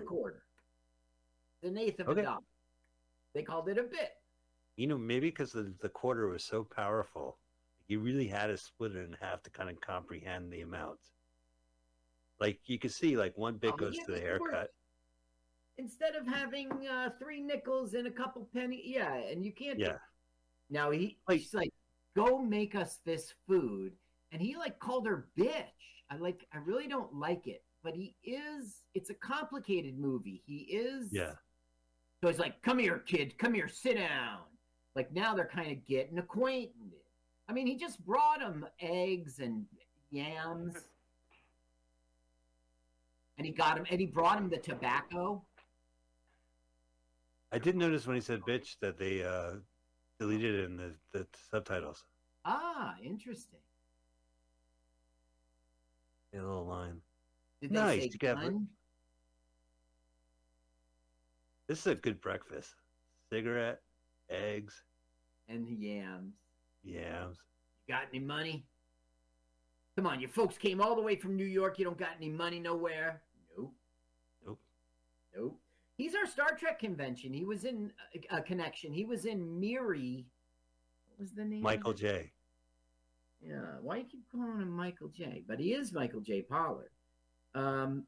A quarter. An eighth of Okay. a dollar. They called it a bit. You know, maybe because the, the quarter was so powerful, you really had to split it in half to kind of comprehend the amount. Like you could see, like one bit Oh, goes yeah, to the haircut. Instead of having uh, three nickels and a couple penny, yeah, and you can't. Yeah. Now he, Like- she's like, "Go make us this food," and he like called her bitch. I like, I really don't like it, but he is. It's a complicated movie. He is. Yeah. So he's like, "Come here, kid. Come here. Sit down." Like now they're kind of getting acquainted. I mean, he just brought him eggs and yams, and he got him, and he brought him the tobacco. I did notice when he said bitch that they uh, deleted it in the, the subtitles. Ah, interesting. A little line. Did they Nice, say you got- gun? This is a good breakfast. Cigarette, eggs, and yams? yams. You got any money? Come on, your folks came all the way from New York. You don't got any money nowhere? Nope. Nope. Nope. He's our Star Trek convention. He was in a, a connection. He was in Miri. What was the name? of Michael it? J. Yeah. Why you keep calling him Michael J? But he is Michael J. Pollard. Um,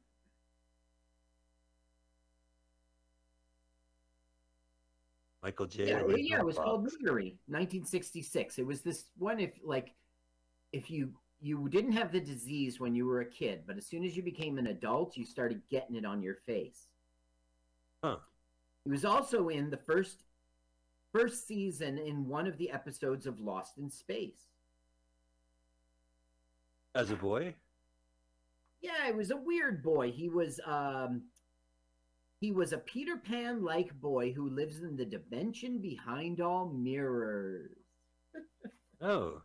Michael J. yeah, yeah, it was called Fox. Miri, 1966. It was this one if like if you you didn't have the disease when you were a kid, but as soon as you became an adult, you started getting it on your face. Huh. He was also in the first first season in one of the episodes of Lost in Space. As a boy? Yeah, it was a weird boy. He was um he was a Peter Pan like boy who lives in the dimension behind all mirrors. Oh.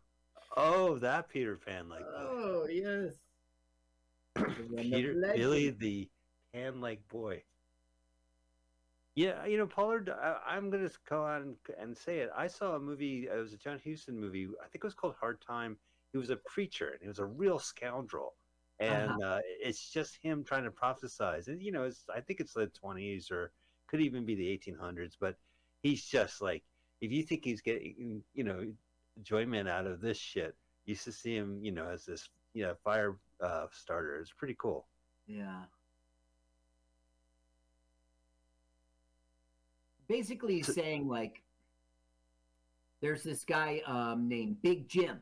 Oh, that Peter Pan like boy. Oh yes. The Peter legend. Billy the Pan like boy. Yeah, you know, Pollard. I, I'm going to go out and, and say it. I saw a movie. It was a John Huston movie. I think it was called Hard Time. He was a preacher, and he was a real scoundrel. And Uh-huh. uh, it's just him trying to prophesize. And you know, it's, I think it's the 20s or could even be the 1800s. But he's just like, if you think he's getting, you know, enjoyment out of this shit, you used to see him, you know, as this, you know, fire uh, starter. It's pretty cool. Yeah. Basically, he's So- saying like, there's this guy um, named Big Jim,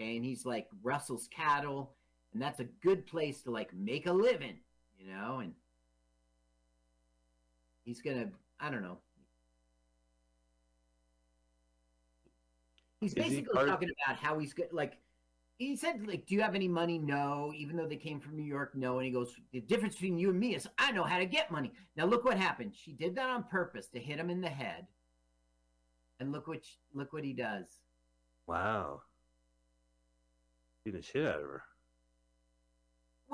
and he's like Russell's cattle, and that's a good place to like make a living, you know, and he's gonna, I don't know. He's Is he basically of- talking about how he's good, like he said, like, do you have any money? No. Even though they came from New York, no. And he goes, the difference between you and me is I know how to get money. Now look what happened. She did that on purpose to hit him in the head. And look what sh- look what he does. Wow. Beat the shit out of her.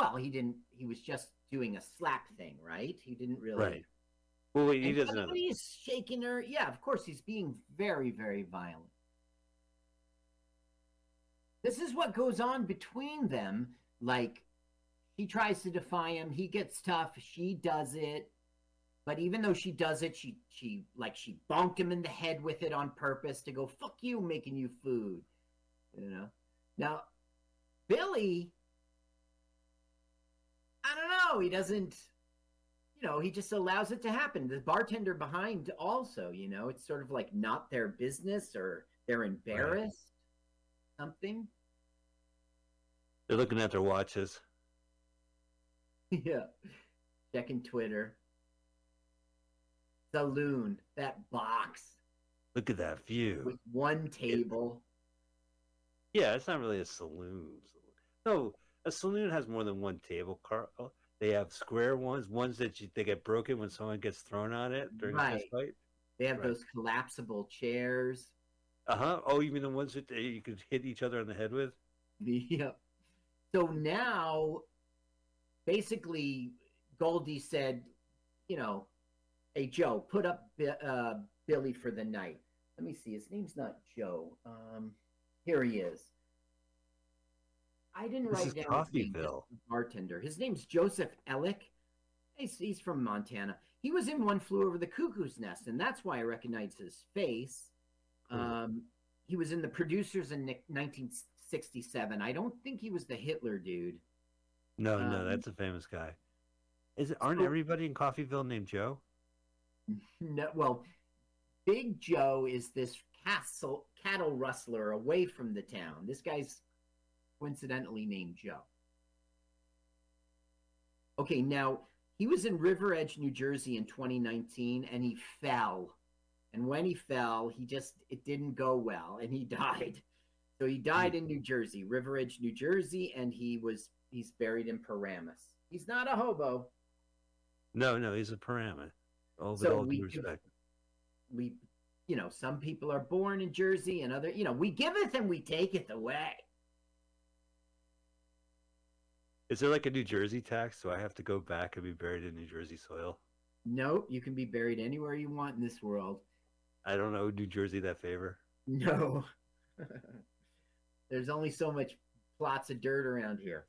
Well, he didn't. He was just doing a slap thing, right? He didn't really. Right. Well, he And doesn't. He's shaking her. Yeah, of course, he's being very, very violent. This is what goes on between them. Like, he tries to defy him. He gets tough. She does it. But even though she does it, she she like she bonked him in the head with it on purpose to go fuck you, making you food. You know. Now, Billy. I. He doesn't you know, he just allows it to happen. The bartender behind also, you know, it's sort of like not their business or they're embarrassed. Something. They're looking at their watches. yeah. Checking Twitter. Saloon, that box Look at that view. with one table. Yeah, it's not really a saloon. No, a saloon has more than one table, Carl. They have square ones, ones that you, they get broken when someone gets thrown on it during a Right. fist fight. They have Right. those collapsible chairs. Uh huh. Oh, even the ones that they, you could hit each other on the head with. Yep. So now, basically, Goldie said, you know, hey, Joe, put up uh, Billy for the night. Let me see. His name's not Joe. Um, here he is. I didn't This write is down his name, Coffeyville. bartender. His name's Joseph Elic. He's, he's from Montana. He was in One Flew Over the Cuckoo's Nest, and that's why I recognize his face. Cool. Um, he was in The Producers in 1967. I don't think he was the Hitler dude. No, no, Um, that's a famous guy. Is it? Aren't so- everybody in Coffeyville named Joe? No, well, Big Joe is this castle cattle rustler away from the town. This guy's coincidentally named Joe. Okay, now he was in River Edge, New Jersey in 2019 and he fell. And when he fell, he just it didn't go well and he died. So he died in New Jersey, River Edge, New Jersey, and he was he's buried in Paramus. He's not a hobo. No, no, he's a Paramus. All So all we give- respect. we you know some people are born in jersey and other you know we giveth and we take taketh away Is there like a New Jersey tax? Do I have to go back and be buried in New Jersey soil? no you can be buried anywhere you want in this world I don't know New Jersey that favor. no there's only so much plots of dirt around here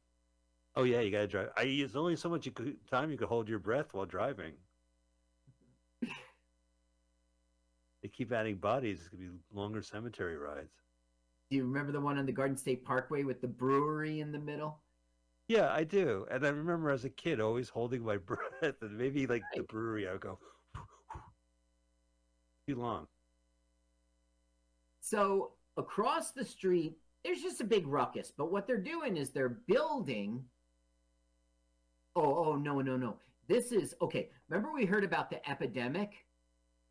Oh yeah, you gotta drive. I there's only so much you could, time you could hold your breath while driving. they keep adding bodies. It's gonna be longer cemetery rides. do you remember the one on the garden state parkway with the brewery in the middle Yeah, I do. And I remember as a kid always holding my breath, and maybe like the brewery, I would go too long. so across the street there's just a big ruckus but what they're doing is they're building oh oh no no no this is okay remember we heard about the epidemic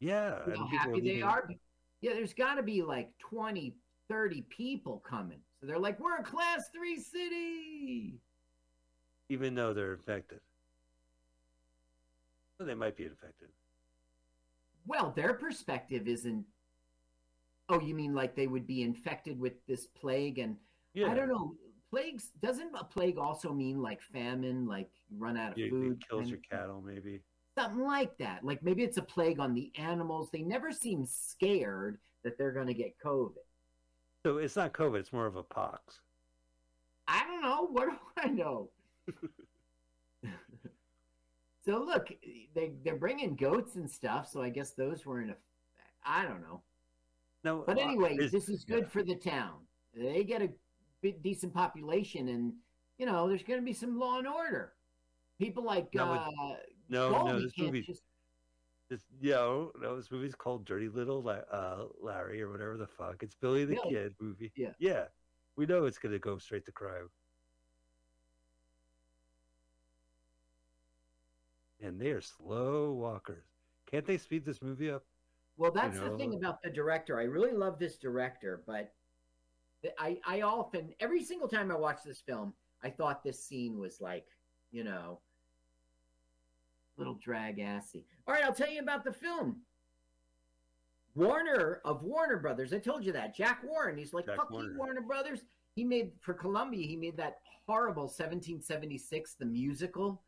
Yeah, how happy they are. Yeah, there's got to be like 20, 30 people coming. So they're like, we're a class three city. Even though they're infected. Well, they might be infected. Well, their perspective isn't, oh, you mean like they would be infected with this plague? And Yeah, I don't know. Plagues, doesn't a plague also mean like famine, like run out of You, food? kills kind your cattle, maybe. Something like that. Like maybe it's a plague on the animals. They never seem scared that they're going to get COVID. So it's not COVID; it's more of a pox. I don't know. What do I know? so look, they they're bringing goats and stuff. So I guess those were in a. I don't know. No, But uh, anyway, is- this is good yeah. for the town. They get a decent population, and you know there's going to be some law and order. People like would- uh, No, Goldie no, this movie, just this, yo, no, this movie's called Dirty Little La- uh, Larry or whatever the fuck. It's Billy the Really? Kid movie. Yeah. yeah, we know it's gonna go straight to crime. And they are slow walkers. Can't they speed this movie up? Well, that's the thing about the director. I really love this director, but I I often every single time I watch this film, I thought this scene was like, you know, a little drag assy. All right, I'll tell you about the film. Warner of Warner Brothers. I told you that. Jack Warner. He's like, Jack fuck Warner. you, Warner Brothers. He made for Columbia, he made that horrible 1776, the musical.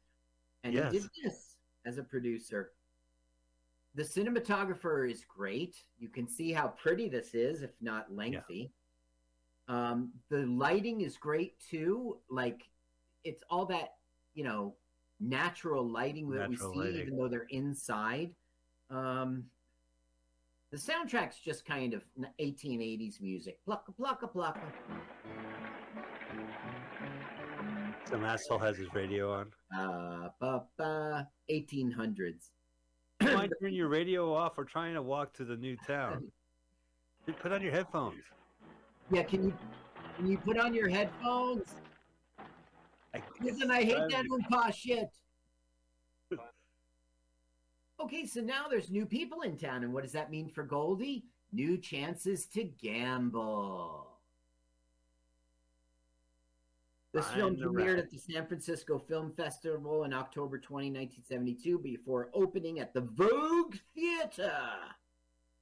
And Yes. he did this as a producer. The cinematographer is great. You can see how pretty this is, if not lengthy. Um, the lighting is great too. Like it's all that, you know, natural lighting that Natural we see, lighting. even though they're inside. Um, the soundtrack's just kind of 1880s music. Plucka, plucka, plucka. Some asshole has his radio on. Uh, ba, ba, 1800s. Why turn your radio off? We're trying to walk to the new town. Dude, Put on your headphones. Yeah, can you can you put on your headphones? I, Listen, I hate that Oompa shit. Okay, so now there's new people in town, and what does that mean for Goldie? New chances to gamble. This film the premiered at the San Francisco Film Festival in October 20, 1972, before opening at the Vogue Theater.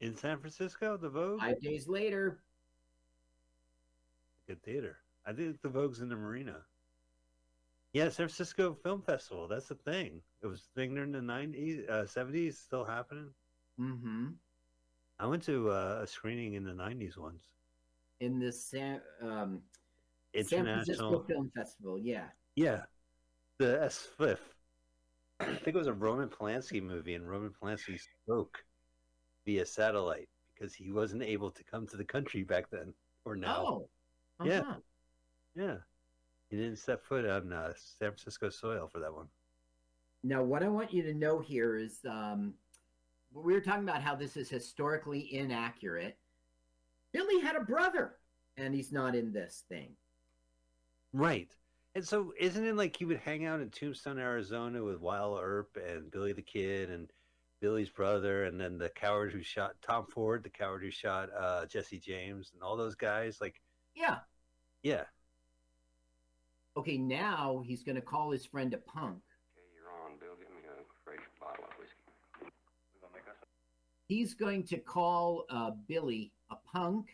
in San Francisco, the Vogue. Five days later, Good theater. I think the Vogue's in the Marina. Yeah, San Francisco Film Festival. That's the thing. It was a thing during the nineties, uh, seventies, still happening. hmm I went to uh, a screening in the nineties once. in the San, um, San Francisco Film Festival, yeah. Yeah, the S Fifth. I think it was a Roman Polanski movie, and Roman Polanski spoke via satellite because he wasn't able to come to the country back then or now. Oh, Yeah. uh-huh. Yeah, he didn't set foot on uh, San Francisco soil for that one. Now, what I want you to know here is um, we were talking about how this is historically inaccurate. Billy had a brother, and he's not in this thing. Right. And so, isn't it like he would hang out in Tombstone, Arizona with Wyatt Earp and Billy the Kid and Billy's brother, and then the coward who shot Tom Ford, the coward who shot uh, Jesse James, and all those guys? Like, Yeah. yeah. Okay, now he's going to call his friend a punk. Okay, you're on, Bill. Get me a fresh bottle of whiskey. We gonna make us He's going to call uh, Billy a punk,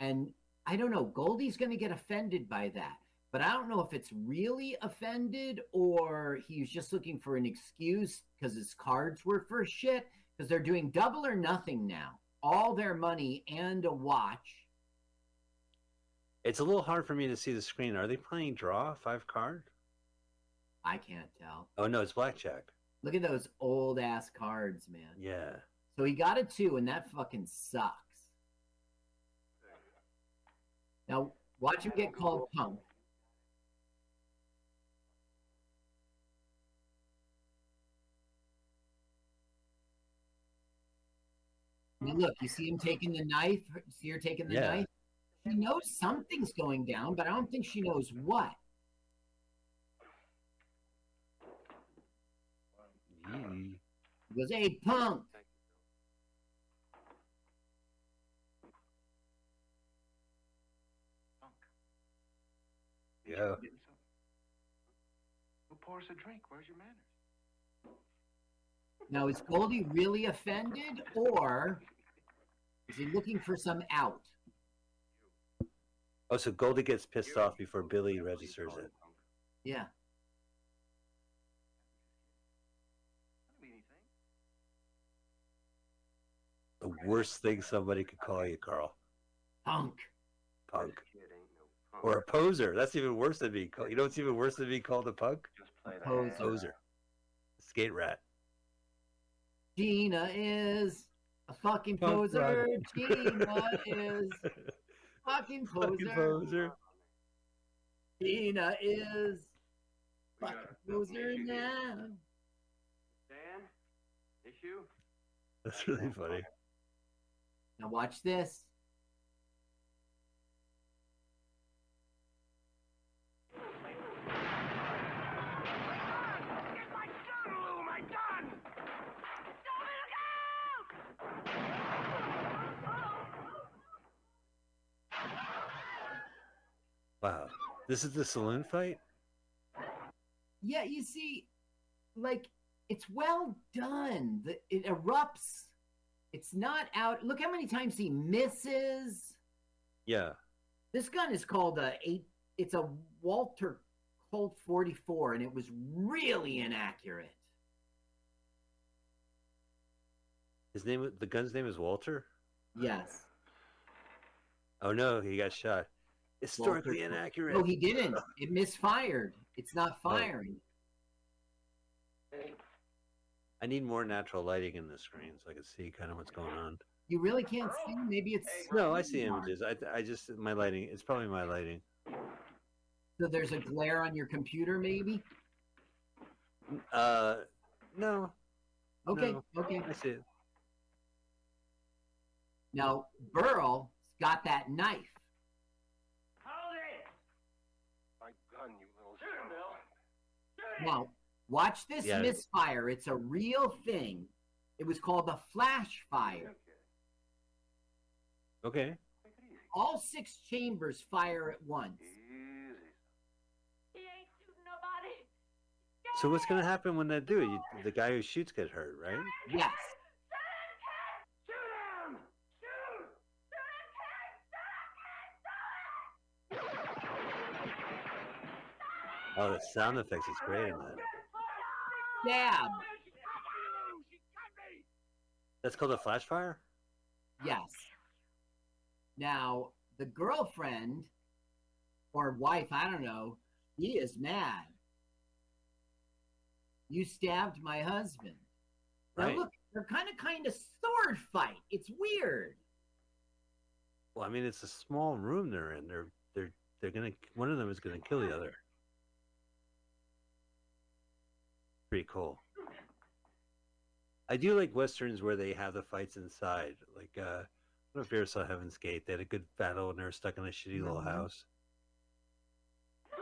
and I don't know. Goldie's going to get offended by that, but I don't know if it's really offended or he's just looking for an excuse because his cards were for shit. Because they're doing double or nothing now, all their money and a watch. It's a little hard for me to see the screen. Are they playing draw five card? I can't tell. Oh no, it's blackjack. Look at those old ass cards, man. Yeah. So he got a two, and that fucking sucks. Now watch him get called punk. Look, you see him taking the knife. See her taking the Yeah. knife. She knows something's going down, but I don't think she knows what. Yee. He goes, "Hey, punk." Yeah. Getting some. Who pours a drink? Where's your manners? Now is Goldie really offended, or is he looking for some out? Oh, so Goldie gets pissed off before Billy What do you registers it. Yeah. Could be anything. The worst thing somebody could call you, Carl. Punk. Punk. This kid ain't no punk. Or a poser. That's even worse than being called. You know what's even worse than being called a punk? just Poser. Poser. Skate rat. Gina is a fucking Punk poser. rock. Gina is fucking Fucking poser. poser. Gina is fucking poser now. Dan? Issue? That's really funny. Now watch this. Wow. This is the saloon fight? Yeah, you see, like it's well done. The, it erupts. It's not out. Look how many times he misses. Yeah. This gun is called a eight. It's a Walter Colt 44, and it was really inaccurate. His name the gun's name is Walter? Yes. Oh no, he got shot. Historically Walter- inaccurate. No, he didn't. It misfired. It's not Oh. firing. I need more natural lighting in the screen so I can see kind of what's going on. You really can't see. Maybe it's No, I see images. I, I just my lighting. It's probably my lighting. So there's a glare on your computer, maybe. Uh, no, Okay, No. okay. I see it. Now Burl's got that knife. Hold it! My gun, you little Shoot him, Bill. Now watch this Yeah. misfire. It's a real thing. It was called a flash fire. Okay. Take it easy. All six chambers fire at once. He ain't shooting nobody. So what's gonna happen when they do? You, the guy who shoots get hurt, right? Yes. Oh, the sound effects is great in that. Stab. That's called a flash fire. Yes. Now the girlfriend or wife, I don't know, he is mad. You stabbed my husband. Now Right. look, they're kind of kind of sword fight. It's weird. Well, I mean, it's a small room they're in. They're they're they're gonna one of them is gonna kill the other. Pretty cool. I do like westerns where they have the fights inside. Like uh, I don't know if you ever saw Heaven's Gate. They had a good battle and they're stuck in a shitty little Mhm. house.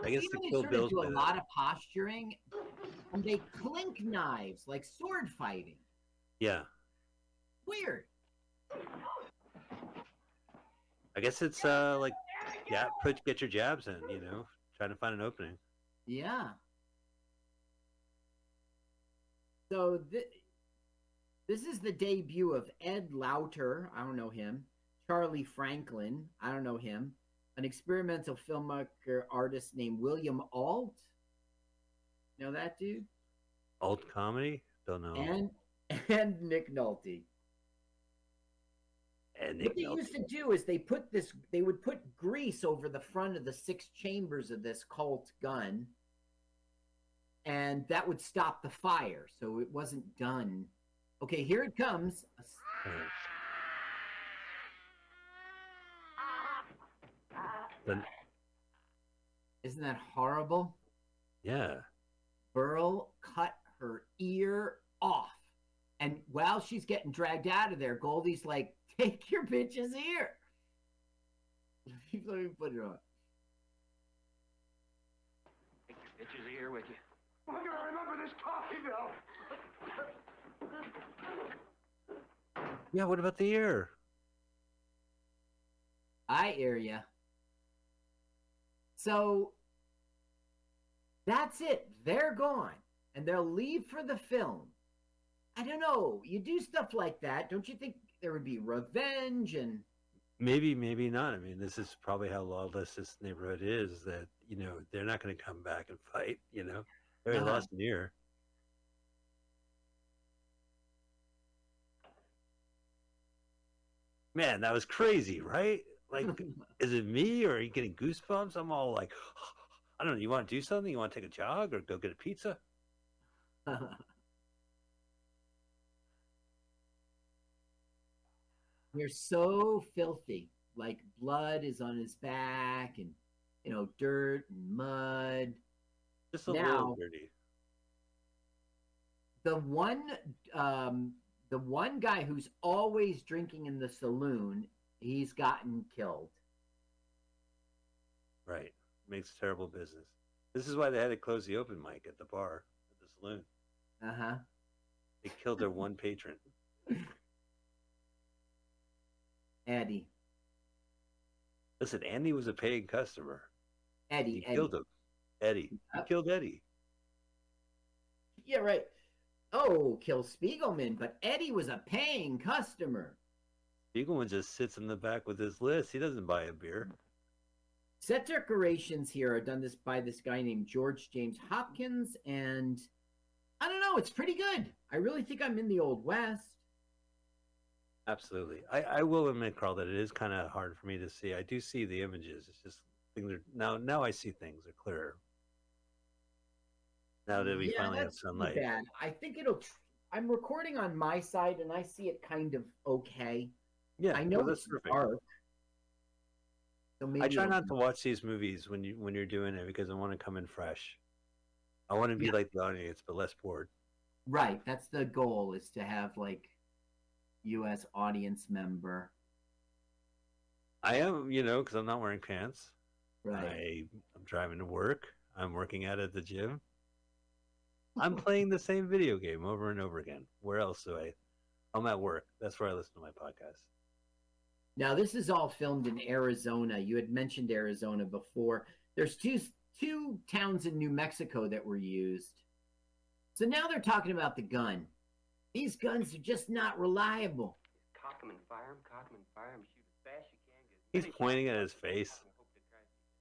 I guess the they Kill Bills do a lot of posturing, and they clink knives like sword fighting. Yeah, Weird. I guess it's uh like yeah, put get your jabs in. You know, trying to find an opening. Yeah. So th- this is the debut of Ed Lauter. I don't know him. Charlie Franklin. I don't know him. An experimental filmmaker artist named William Alt. Know that dude? Alt comedy? Don't know. And and Nick Nolte. And Nick What they Nolte. used to do is they put this they would put grease over the front of the six chambers of this Colt gun and that would stop the fire so it wasn't done okay here it comes Right. Isn't that horrible yeah. burl cut her ear off and while she's getting dragged out of there goldie's like take your bitch's ear let me put it on Take your bitches here with you. I'm gonna remember this coffee bill. Yeah, what about the ear? I hear ya. So that's it. They're gone, and they'll leave for the film. I don't know. You do stuff like that, don't you think there would be revenge and Maybe, maybe not. I mean, this is probably how lawless this neighborhood is. That you know they're not going to come back and fight. You know, they already Uh-huh. lost an ear. Man, that was crazy, right? Like, is it me or are you getting goosebumps? I'm all like, I don't know. You want to do something? You want to take a jog or go get a pizza? They're so filthy. Like blood is on his back, and you know, dirt and mud. Just a Now- little dirty. the one um the one guy who's always drinking in the saloon he's gotten killed Right. Makes terrible business. This is why they had to close the open mic at the bar, at the saloon. uh-huh They killed their one patron. eddie Listen, Andy was a paying customer. eddie, He eddie. killed him. Eddie. He Yep. killed Eddie. yeah right oh kill spiegelman but eddie was a paying customer Spiegelman just sits in the back with his list. He doesn't buy a beer. set decorations here are done this by this guy named george james hopkins and i don't know it's pretty good i really think i'm in the old west Absolutely. I, I will admit, Carl, that it is kind of hard for me to see. I do see the images. It's just things are now. Now I see things are clearer. Now that we Yeah, finally have sunlight. bad. I think it'll. Tr- I'm recording on my side, and I see it kind of okay. Yeah, I know well, it's perfect. dark. So maybe I try not to watch these movies when you when you're doing it because I want to come in fresh. I want to be Yeah. like the audience, but less bored. Right, that's the goal: is to have like U.S. audience member. I am, you know, because I'm not wearing pants. Right. I, I'm driving to work. I'm working out at the gym. I'm playing the same video game over and over again. Where else do I? I'm at work. That's where I listen to my podcast. Now this is all filmed in Arizona. You had mentioned Arizona before. There's two two towns in New Mexico that were used. So now they're talking about the gun. These guns are just not reliable. Cock 'em and fire 'em, cock 'em and fire 'em, shoot as fast as you can. He's pointing at his face. and hope they try to get you.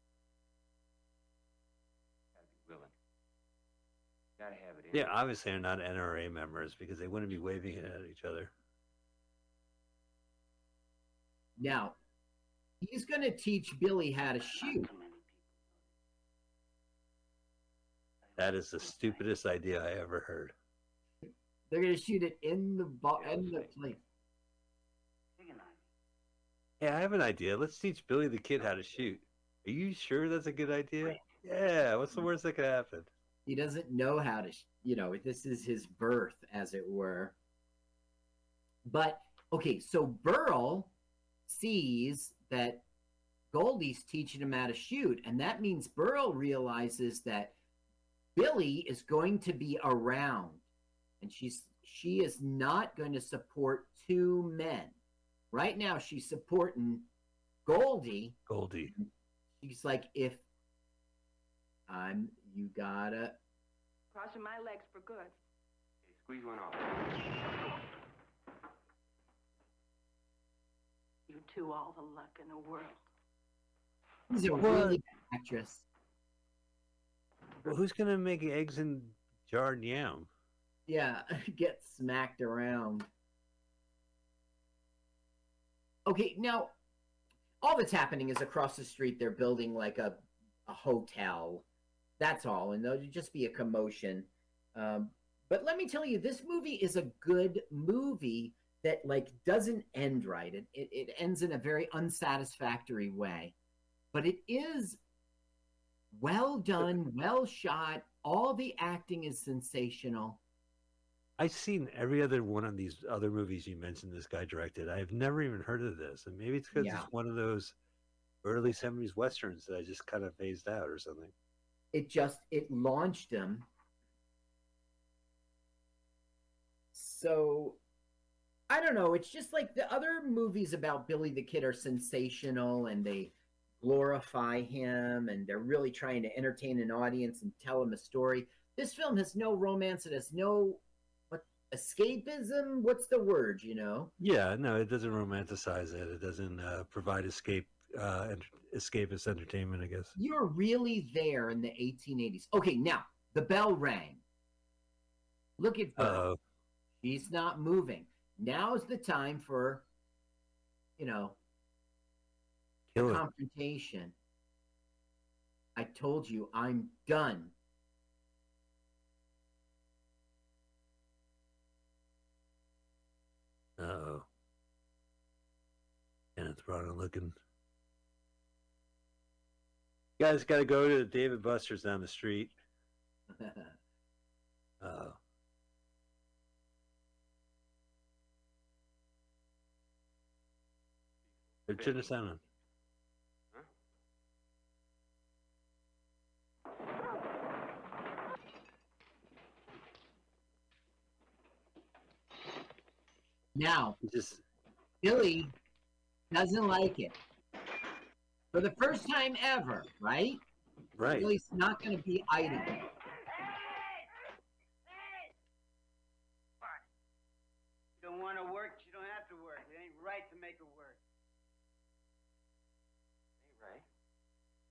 Gotta be willing. Gotta have it in. Yeah, obviously they're not NRA members because they wouldn't be waving it at each other. Now, he's going to teach Billy how to shoot. Too many people know That is the stupidest idea I ever heard. They're gonna shoot it in the bo- in the place. Hey, I have an idea. Let's teach Billy the Kid how to shoot. Are you sure that's a good idea? Yeah. What's the worst that could happen? He doesn't know how to, sh- you know, this is his birth, as it were. But okay, so Burl sees that Goldie's teaching him how to shoot, and that means Burl realizes that Billy is going to be around, and she's she is not going to support two men. Right now, she's supporting Goldie. Goldie. She's like, if I'm, you gotta Crossing my legs for good. Okay, squeeze one off. You two all the luck in the world. She's a What? really good actress. Well, who's gonna make eggs in jarred yam? Yeah, get smacked around. Okay, now all that's happening is across the street they're building like a a hotel. That's all, and there'll just be a commotion. Um, but let me tell you, this movie is a good movie that like doesn't end right. It, it it ends in a very unsatisfactory way, but it is well done, well shot. All the acting is sensational. I've seen every other one of these other movies you mentioned this guy directed. I've never even heard of this. And maybe it's because Yeah. it's one of those early 70s westerns that I just kind of phased out or something. It just it launched him. So i don't know it's just like the other movies about billy the kid are sensational and they glorify him and they're really trying to entertain an audience and tell him a story. This film has no romance it has no what escapism? What's the word you know? Yeah, no, it doesn't romanticize it. It doesn't uh, provide escape, uh, escapist entertainment, I guess. you're really there in the 1880s okay now the bell rang look at. Uh, She's not moving. Now's the time for, you know, confrontation. I told you I'm done. Uh oh. Kenneth Branagh looking. You guys got to go to the David Buster's down the street. Uh, Turn the sound on. now, You Just Billy doesn't like it. For the first time ever, right? right. Billy's not going to be idle. You don't want to work, you don't have to work. It ain't right to make it work. Ain't right.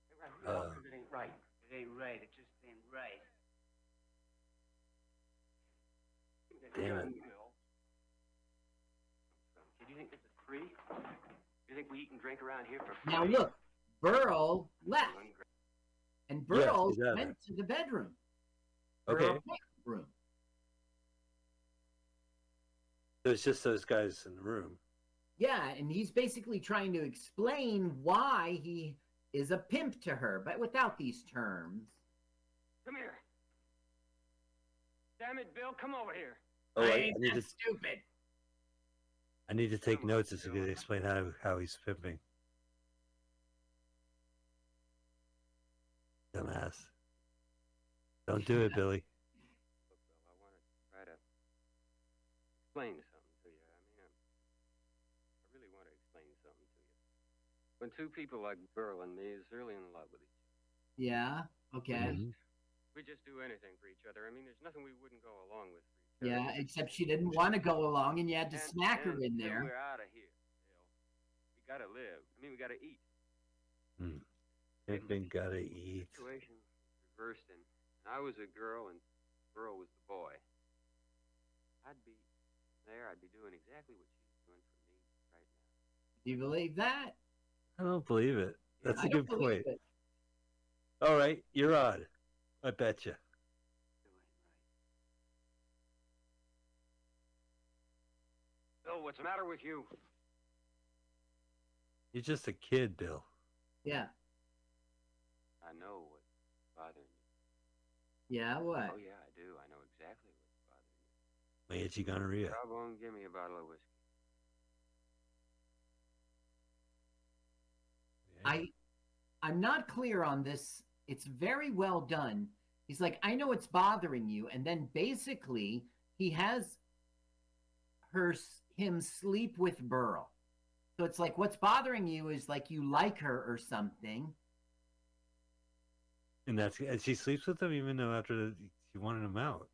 Ain't right. Who the hell Uh. it ain't right? It ain't right. It just ain't right. Damn it. Bill. Kid, you think this is free? You think we eat and drink around here for free? Now, look, Burl left, and Burl he's out went to the bedroom. Okay. Burl room. So it's just those guys in the room. Yeah, and he's basically trying to explain why he is a pimp to her, but without these terms. Come here. Damn it, Bill, come over here. Oh, I, I ain't need that to. stupid. I need to take notes as to explain how how he's pimping. Dumbass. Don't do it, Billy. Look, Bill, I want to try to explain something to you. I mean, I'm, I really want to explain something to you. When two people like Burl and me is really in love with each other, Yeah. Okay. Mhm. we just do anything for each other. I mean, there's nothing we wouldn't go along with for each other. Yeah, except she didn't want to go along, and you had to And- smack her in there. We're out of here, Bill. We gotta live. I mean, we gotta eat. Everything gotta eat. Situation reversed, and, and I was a girl, and the girl was the boy. I'd be there. I'd be doing exactly what she's doing for me right now. Do you believe that? I don't believe it. That's yeah, a I good point. All right, you're on. I bet you. Bill, what's the matter with you? You're just a kid, Bill. Yeah. I know what's bothering you. Yeah, what? Oh, yeah, I do. I know exactly what's bothering you. My itchy gonorrhea. Rob won't give me a bottle of whiskey. I I'm not clear on this. It's very well done. He's like, I know it's bothering you, and then basically he has her him sleep with Burl. So it's like what's bothering you is like you like her or something. And that's and she sleeps with him even though after the, she wanted him out.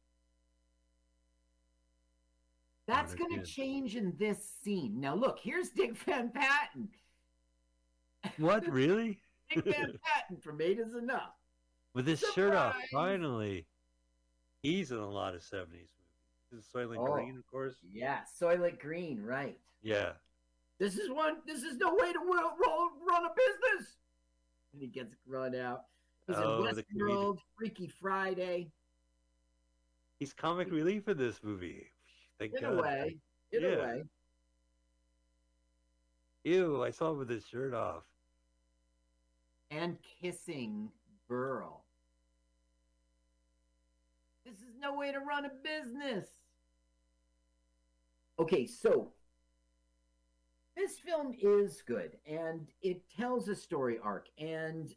That's going to change in this scene. Now look, here's Dick Van Patten. What really? Dick Van Patten from Eight Is Enough. With his shirt off, finally. He's in a lot of seventies movies. This is Soylent Oh. Green, of course. Yeah, Soylent Green, right? Yeah. This is one. This is no way to roll, roll, run a business. And he gets run out. He's Oh, in. Westworld, Freaky Friday. He's comic relief in this movie. Thank In God. a way, in Yeah. a way. Ew, I saw him with his shirt off. and kissing Burl. This is no way to run a business. Okay, so this film is good and it tells a story arc and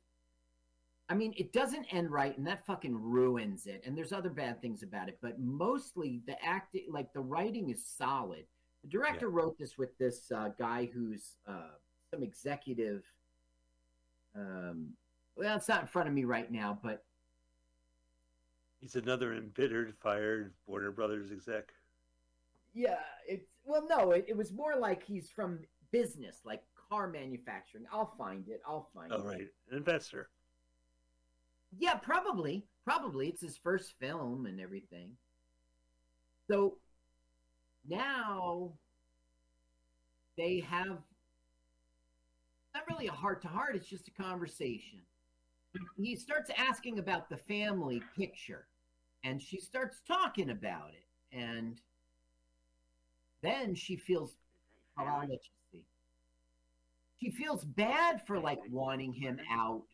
I mean it doesn't end right and that fucking ruins it and there's other bad things about it but mostly the acting like the writing is solid. The director wrote this with this uh, guy who's uh, some executive um, well, it's not in front of me right now, but He's another embittered, fired Warner Brothers exec. yeah, it's well, no, it, it was more like he's from business, like car manufacturing. I'll find it. I'll find Oh, it. right. An investor. Yeah, probably, probably it's his first film and everything. So now they have not really a heart to heart. It's just a conversation. He starts asking about the family picture, and she starts talking about it, and then she feels. She feels bad for like wanting him out.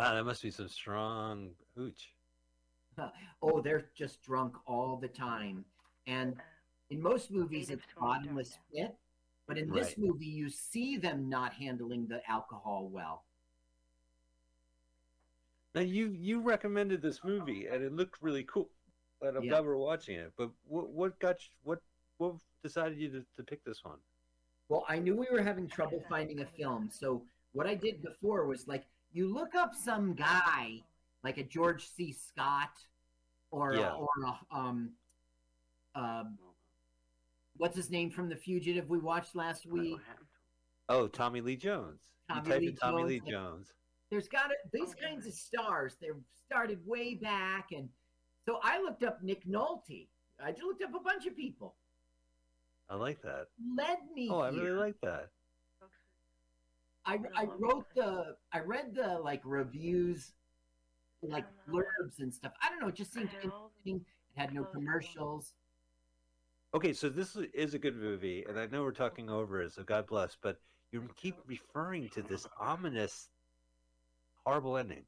Wow, that must be some strong hooch. Oh, they're just drunk all the time. And in most movies, it's bottomless pit. But in this Right. movie, you see them not handling the alcohol well. Now you you recommended this movie and it looked really cool, and I'm Yeah. glad we're watching it. But what what got you, what what decided you to, to pick this one? Well, I knew we were having trouble finding a film. So what I did before was like, you look up some guy, like a George C. Scott or, Yeah. or a, um, um, what's his name from The Fugitive we watched last week? Oh, Tommy Lee Jones. Tommy you type Lee in Tommy Jones, like- Jones. there's got to these kinds of stars they're started way back and so i looked up nick nolte i just looked up a bunch of people I like that. led me Oh, I really like that. I, I wrote the i read the like reviews like blurbs and stuff. I don't know it just seemed interesting. It had no commercials. Okay, so this is- is a good movie, and I know we're talking over it, so God bless. But you keep referring to this ominous, horrible ending.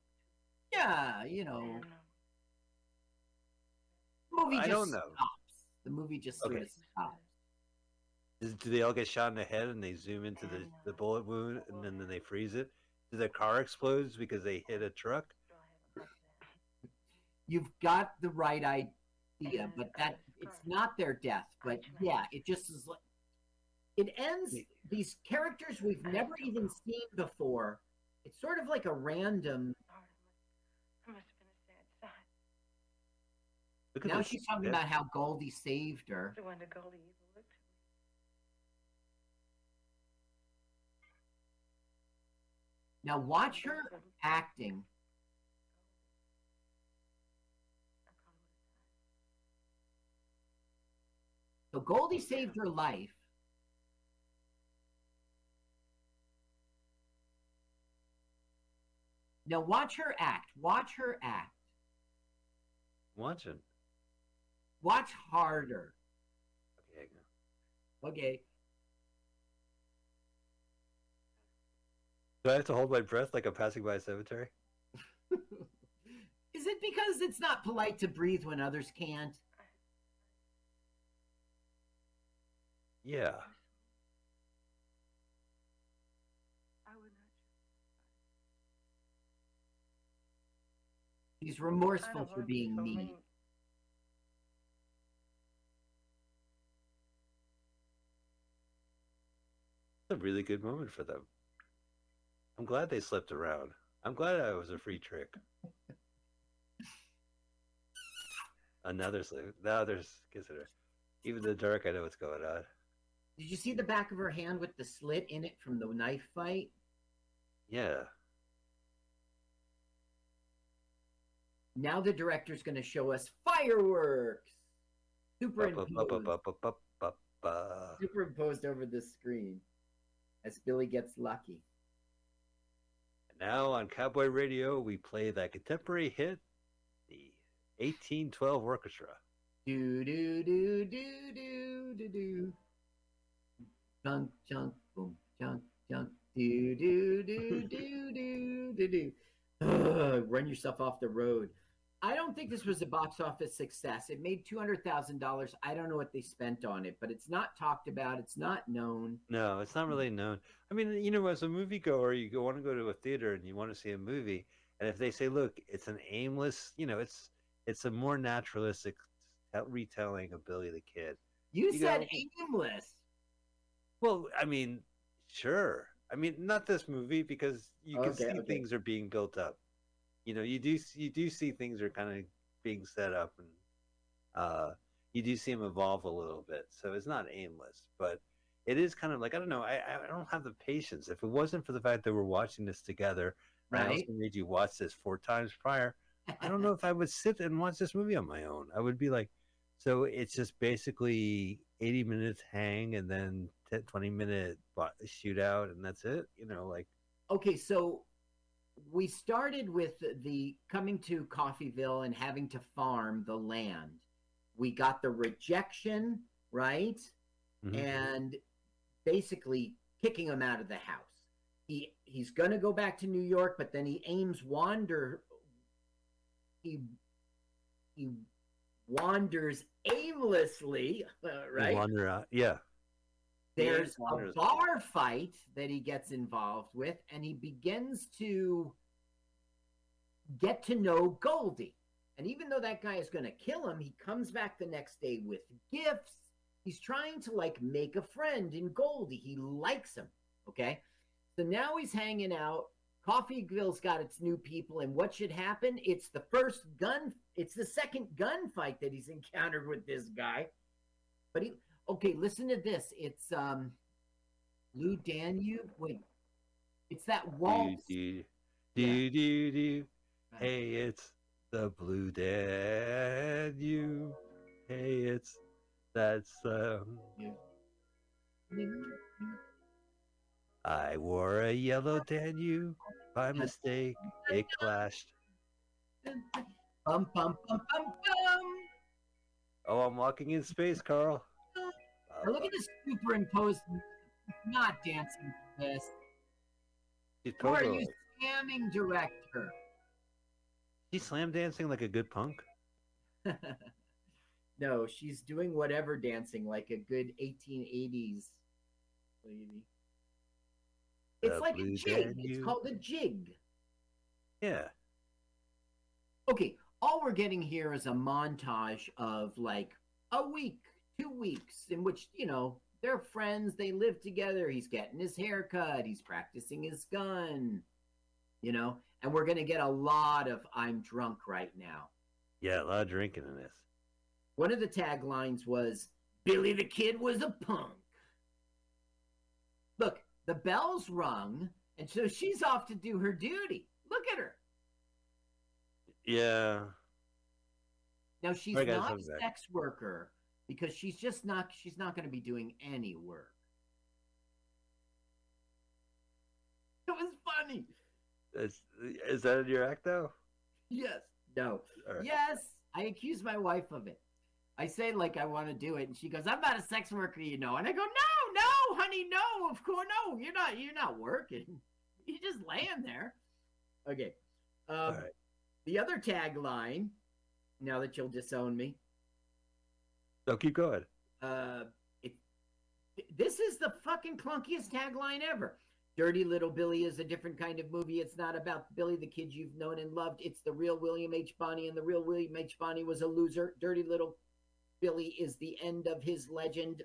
yeah you know. The movie I just don't know. stops. The movie just sort of stops Is, do they all get shot in the head and they zoom into the, the bullet wound and then, then they freeze it? Do their car explodes because they hit a truck? you've got the right idea, but that it's not their death. But yeah, it just is like it ends these characters we've never even seen before. It's sort of like a random. Now she's talking about how Goldie saved her. The wonder Goldie evil looked. Now watch her acting. So Goldie saved her life. Now watch her act. Watch her act. Watching. Watch harder. Okay. Okay. Do I have to hold my breath like I'm passing by a cemetery? Is it because it's not polite to breathe when others can't? Yeah. I would not. He's remorseful for being I me. mean, It's a really good moment for them. I'm glad they slipped around. I'm glad I was a free trick. Another slip. Now there's consider. Even the dark, I know what's going on. Did you see the back of her hand with the slit in it from the knife fight? Yeah. Now the director's going to show us fireworks. Superimposed, superimposed over the screen as Billy gets lucky. Now on Cowboy Radio, we play that contemporary hit, the 1812 Orchestra. Do do do do do do do. Chunk chunk boom chunk chunk do do do do do do do. Ugh, Run yourself off the road. I don't think this was a box office success. It made two hundred thousand dollars. I don't know what they spent on it, but it's not talked about. It's not known. No, it's not really known. I mean, you know, as a moviegoer, you go, want to go to a theater and you want to see a movie, and if they say, "Look, it's an aimless," you know, it's it's a more naturalistic retelling of Billy the Kid. You, You said know- aimless. Well, I mean, sure. I mean, not this movie because you can see okay. things are being built up. You know, you do you do see things are kind of being set up, and uh, you do see them evolve a little bit. So it's not aimless, but it is kind of like I don't know. I I don't have the patience. If it wasn't for the fact that we're watching this together, and I Right. also made you watch this four times prior. I don't know if I would sit and watch this movie on my own. I would be like, so it's just basically 80 minutes hang and then 10, 20 minute shootout and that's it. You know, like, Okay, so we started with the coming to Coffeyville and having to farm the land. We got the rejection, right? mhm. And basically kicking him out of the house. He he's going to go back to New York, but then he aims wander he he wanders aimlessly, uh, right? wander out. Yeah. There's a bar fight that he gets involved with, and he begins to get to know Goldie. And even though that guy is going to kill him, he comes back the next day with gifts. He's trying to like make a friend in Goldie. He likes him. Okay. So now he's hanging out. Coffeyville's got its new people, and what should happen? It's the first gun, it's the second gunfight that he's encountered with this guy. But he, okay, listen to this. It's um, Blue Danube. Wait, it's that Do, waltz. do, do, do, do. Right. Hey, it's the Blue Danube. Hey, it's that's um. I wore a yellow Danube by mistake. It clashed. Bum bum bum bum bum. Oh, I'm walking in space, Carl. Now look at this superimposed. Not dancing for this. She's Who are you scamming director? She's slam dancing like a good punk. no, she's doing whatever dancing like a good 1880s lady. It's The like a jig. It's called a jig. Yeah. Okay, all we're getting here is a montage of like a week, two weeks, in which, you know, they're friends, they live together, he's getting his hair cut, he's practicing his gun, you know, and we're going to get a lot of I'm drunk right now. Yeah, a lot of drinking in this. One of the taglines was Billy the Kid was a punk. Look, the bell's rung, and so she's off to do her duty. Look at her. Yeah. Now she's not a sex worker because she's just not she's not going to be doing any work. It was funny. Is, is that in your act, though? Yes. No. Right. Yes. I accuse my wife of it. I say like I want to do it, and she goes, "I'm not a sex worker, you know." And I go, "No, no, honey, no. Of course, no. You're not. You're not working. You're just laying there." Okay. Um, right. The other tagline. Now that you'll disown me, So keep going. uh, it, this is the fucking clunkiest tagline ever. Dirty Little Billy is a different kind of movie. It's not about Billy, the kid you've known and loved. It's the real William H. Bonney, and the real William H. Bonney was a loser. Dirty Little Billy is the end of his legend.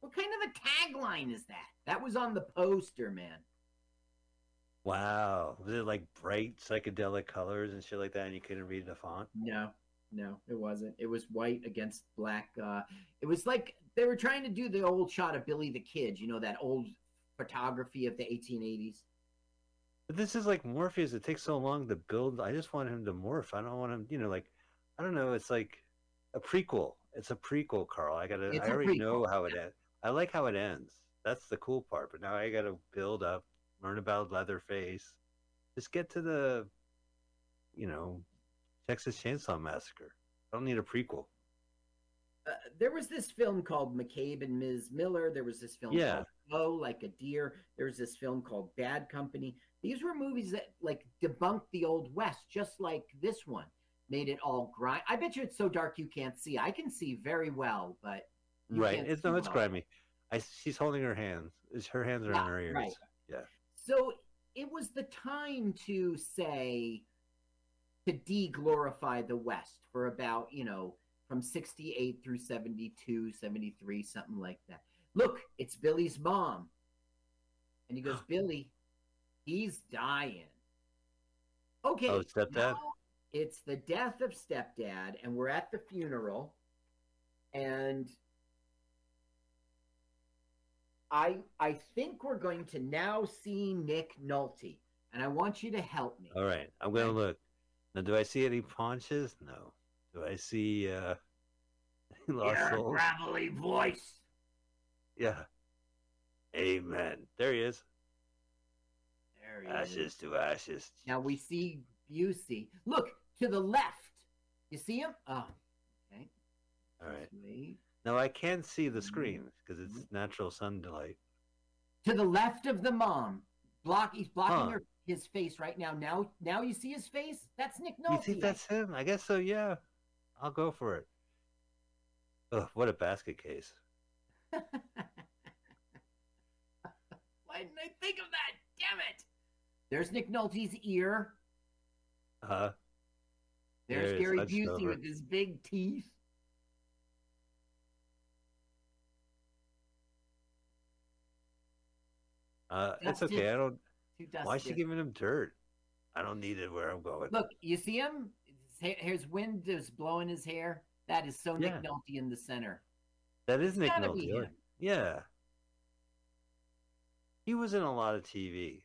What kind of a tagline is that? That was on the poster, man. Wow. Was it like bright psychedelic colors and shit like that, and you couldn't read the font? No, no, it wasn't. It was white against black. Uh, it was like they were trying to do the old shot of Billy the Kid, you know, that old photography of the 1880s. But this is like Morpheus. It takes so long to build. I just want him to morph. I don't want him, you know, like I don't know. It's like a prequel. It's a prequel, Carl. I gotta. It's I already prequel, know how it ends. I like how it ends. That's the cool part. But now I gotta build up, learn about Leatherface. Just get to the, you know, Texas Chainsaw Massacre. I don't need a prequel. Uh, there was this film called McCabe and Ms. Miller. There was this film Yeah. called Flow Like a Deer. There was this film called Bad Company. These were movies that like debunked the old West, just like this one. Made it all grind. I bet you it's so dark you can't see. I can see very well, but right. It's no, it's well. grimy. I. She's holding her hands. Her hands are Yeah, on her ears. right. Yeah. So it was the time to say to de-glorify the West for about, you know, from 68 through 72, 73, something like that. Look, it's Billy's mom. And he goes, Billy, he's dying. Okay. Oh, stepdad? It's the death of stepdad, and we're at the funeral. And I I think we're going to now see Nick Nolte, and I want you to help me. All right, I'm gonna look. Now, do I see any paunches? No. Do I see uh lost Your souls? gravelly voice. Yeah. Amen. There he is. There he Ashes is. to ashes. Now we see Busey. Look to the left. You see him? Oh, okay. All right. Wait. Now I can see the screen Mm-hmm. because it's natural sunlight. To the left of the mom. Block. He's blocking Huh. her, his face right now. Now, now you see his face. That's Nick Nolte. You think that's him? I guess so. Yeah. I'll go for it. Ugh, what a basket case. Why didn't I think of that? Damn it! There's Nick Nolte's ear. Uh, There's There Gary Busey over. with his big teeth. uh, it's That's okay. just I don't. Too Why is she giving him dirt? I don't need it where I'm going. Look, you see him? His, his wind is blowing his hair. That is so Nick Yeah. Nolte in the center. that is It's Nick Nolte. Yeah. He was in a lot of TV.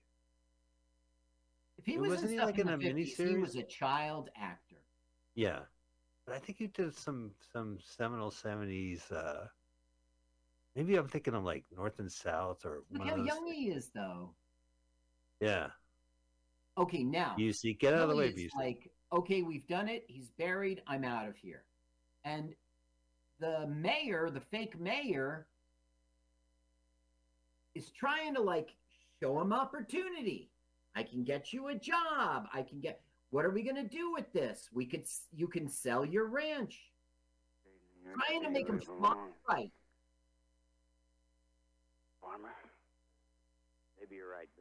If he was Wasn't he, like, in in a 50s, he was a child actor. Yeah, but I think he did some some seminal seventies. Uh, maybe I'm thinking of like North and South or Look how young he is, though. Yeah, Okay, now Busey, get out of the way, Billy is Busey. like, okay, we've done it. He's buried. I'm out of here. And the mayor, the fake mayor, is trying to like show him opportunity. I can get you a job. I can get. What are we gonna do with this? We could. You can sell your ranch. Trying to make him smart, right? Farmer? Maybe you're right, Billy. But I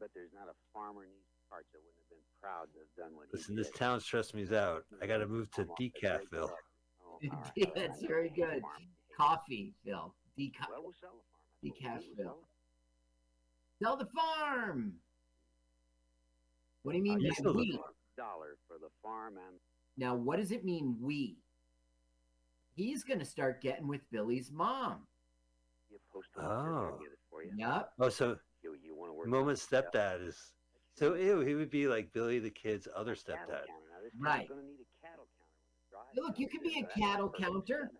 bet there's not a farmer in these parts that wouldn't have been proud to have done what Listen, he this did. town stressed me out. I got to move to I'm Decafville. break. Oh, Yeah, all right, that's very good. Farm. Coffee, Phil. Deca- Well, we'll sell the farm. What do, we'll Decafville. sell the farm. What do you mean I'll You by still we? the Dollar for the farm and Now, what does it mean, we? He's going to start getting with Billy's mom. post Oh. get it for you. Yep. Oh, so You, you want to work? Moment's stepdad is so ew. He would be like Billy the kid's other stepdad. counter. Now, this guy's Right. gonna need a cattle counter when it dries Look, you out. can be a cattle counter.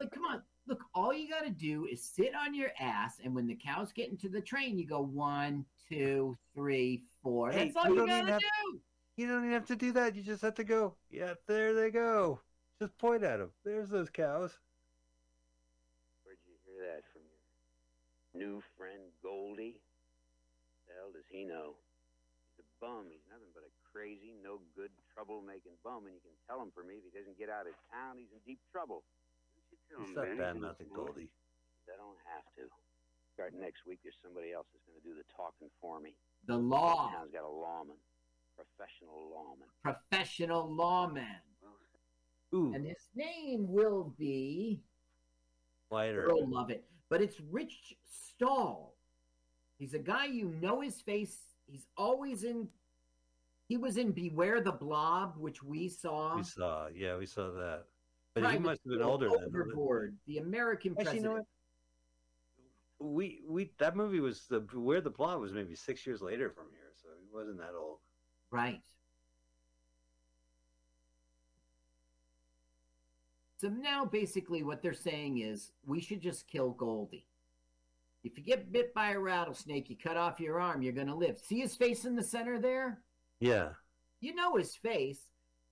like, come on. Look, all you got to do is sit on your ass, and when the cows get into the train, you go one, two, three, four. Hey, That's all you you got to do. You don't even have to do that. You just have to go. Yeah, there they go. Just point at them. There's those cows. Where'd you hear that from your new friend Goldie? The hell does he know? He's a bum. He's nothing but a crazy, no good, troublemaking bum, and you can tell him for me if he doesn't get out of town, he's in deep trouble. It's not bad, nothing, Goldie. I don't have to. Starting next week, there's somebody else that's going to do the talking for me. The law, Town's got a lawman, professional lawman. professional lawman. Ooh, And his name will be lighter. Earl Lovett, but it's Rich Stahl. He's a guy you know his face. He's always in. He was in Beware the Blob, which we saw. We saw, yeah, we saw that. But he Private must have been School, older than Overboard, the American Actually, you president. know? We we that movie was the where the plot was maybe six years later from here, so he wasn't that old. Right. So now basically what they're saying is we should just kill Goldie. If you get bit by a rattlesnake, you cut off your arm, you're going to live. See his face in the center there? Yeah. You know his face.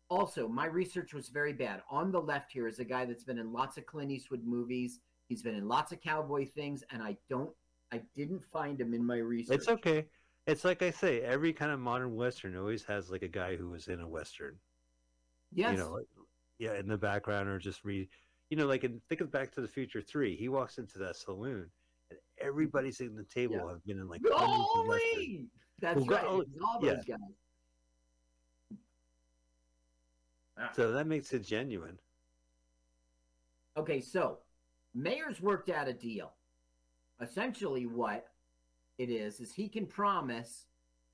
Also, my research was very bad. On the left here is a guy that's been in lots of Clint Eastwood movies. He's been in lots of cowboy things, and I don't, I didn't find him in my research. It's okay. It's like I say, every kind of modern western always has like a guy who was in a western. Yes. You know, like, yeah, in the background or just read. You know, like in think of Back to the Future Three. He walks into that saloon, everybody sitting at the table Yeah. have been in like hundreds of westerns. That's Well, right. Golly, It's all yeah. guys. Ah. So that makes it genuine. Okay, so Mayor's worked out a deal. Essentially, what it is is he can promise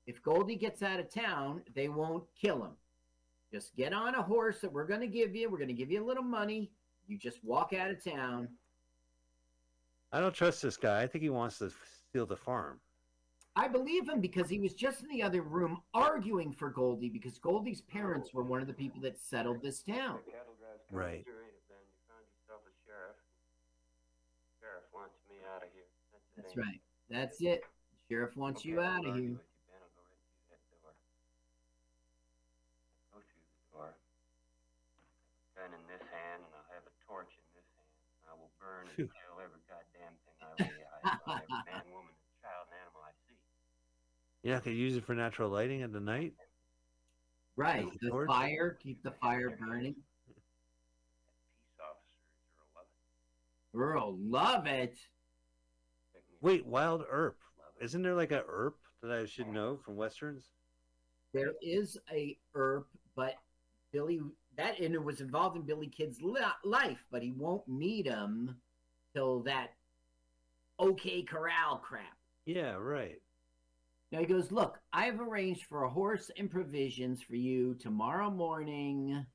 if Goldie gets out of town, they won't kill him. Just get on a horse that we're going to give you. We're going to give you a little money. You just walk out of town. I don't trust this guy. I think he wants to steal the farm. I believe him because he was just in the other room arguing for Goldie because Goldie's parents were one of the people that settled this town. The cattle drive's coming Right. through, ain't it, Ben? You found yourself a sheriff. Sheriff wants me out of here. That's, the That's thing. right. That's it. Sheriff wants you out of here. with you, Ben. I'll go right through that door. Go through the door. Gun in this hand, and I'll have a torch in this hand. I will burn and Phew. kill every goddamn thing I lay eyes on, every man, woman, child and animal I see. You're not gonna use it for natural lighting at the night. Right. The fire, keep the fire burning. Peace officers are loving. Earl, love it. Wait, Wyatt Earp. Isn't there like a Earp that I should know from westerns? There is a Earp, but Billy that and it was involved in Billy Kid's li- life, but he won't meet him till that OK Corral crap. Yeah, right. Now he goes, Look, I've arranged for a horse and provisions for you tomorrow morning.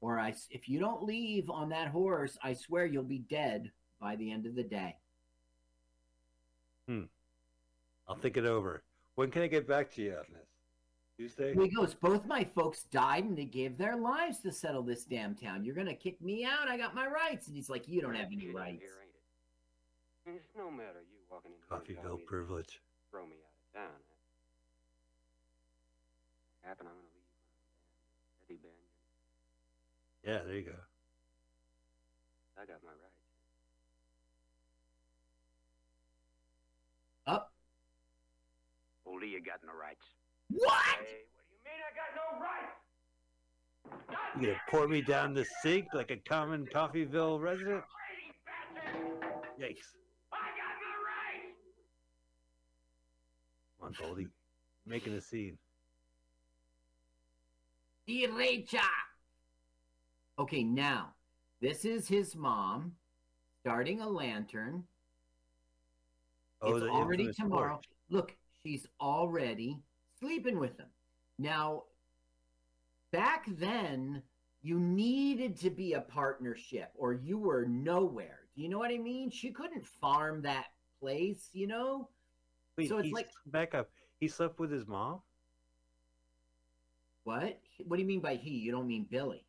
Or I, if you don't leave on that horse, I swear you'll be dead by the end of the day. Hmm. I'll think it over. When can I get back to you on this? Tuesday? He goes, Both my folks died and they gave their lives to settle this damn town. You're going to kick me out? I got my rights. And he's like, You don't have any rights. Here, ain't it? And it's no matter you walking in here and telling Coffeyville privilege. throw me out of town. Happen, I'm gonna leave Eddie Ben. Yeah, there you go. I got my rights. Up. Goldie, you got no rights. What? Hey, what do you mean I got no rights? You gonna pour me down the sink like a common Coffeyville resident? Yikes. On, Goldie. Making a scene. Derecha. Okay, now, this is his mom starting a lantern. Oh, it's already tomorrow. torch. Look, she's already sleeping with him. Now, back then, you needed to be a partnership or you were nowhere. Do you know what I mean? She couldn't farm that place, you know? Wait, So it's like- back up. He slept with his mom? What? What do you mean by he? You don't mean Billy.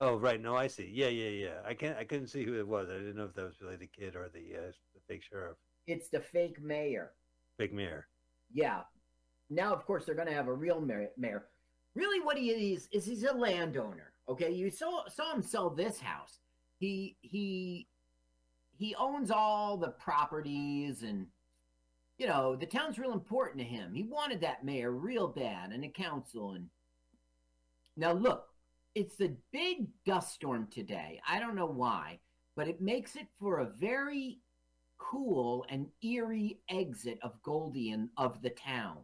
Oh, right. No, I see. Yeah, yeah, yeah. I can't. I couldn't see who it was. I didn't know if that was really the kid or the uh, the fake sheriff, It's the fake mayor. fake mayor. Yeah. Now, of course, they're going to have a real mayor. mayor. Really, what he is is he's a landowner. Okay, you saw saw him sell this house. He he he owns all the properties and you know, the town's real important to him. He wanted that mayor real bad and a council and now look, it's a big dust storm today. I don't know why, but it makes it for a very cool and eerie exit of Goldie and of the town.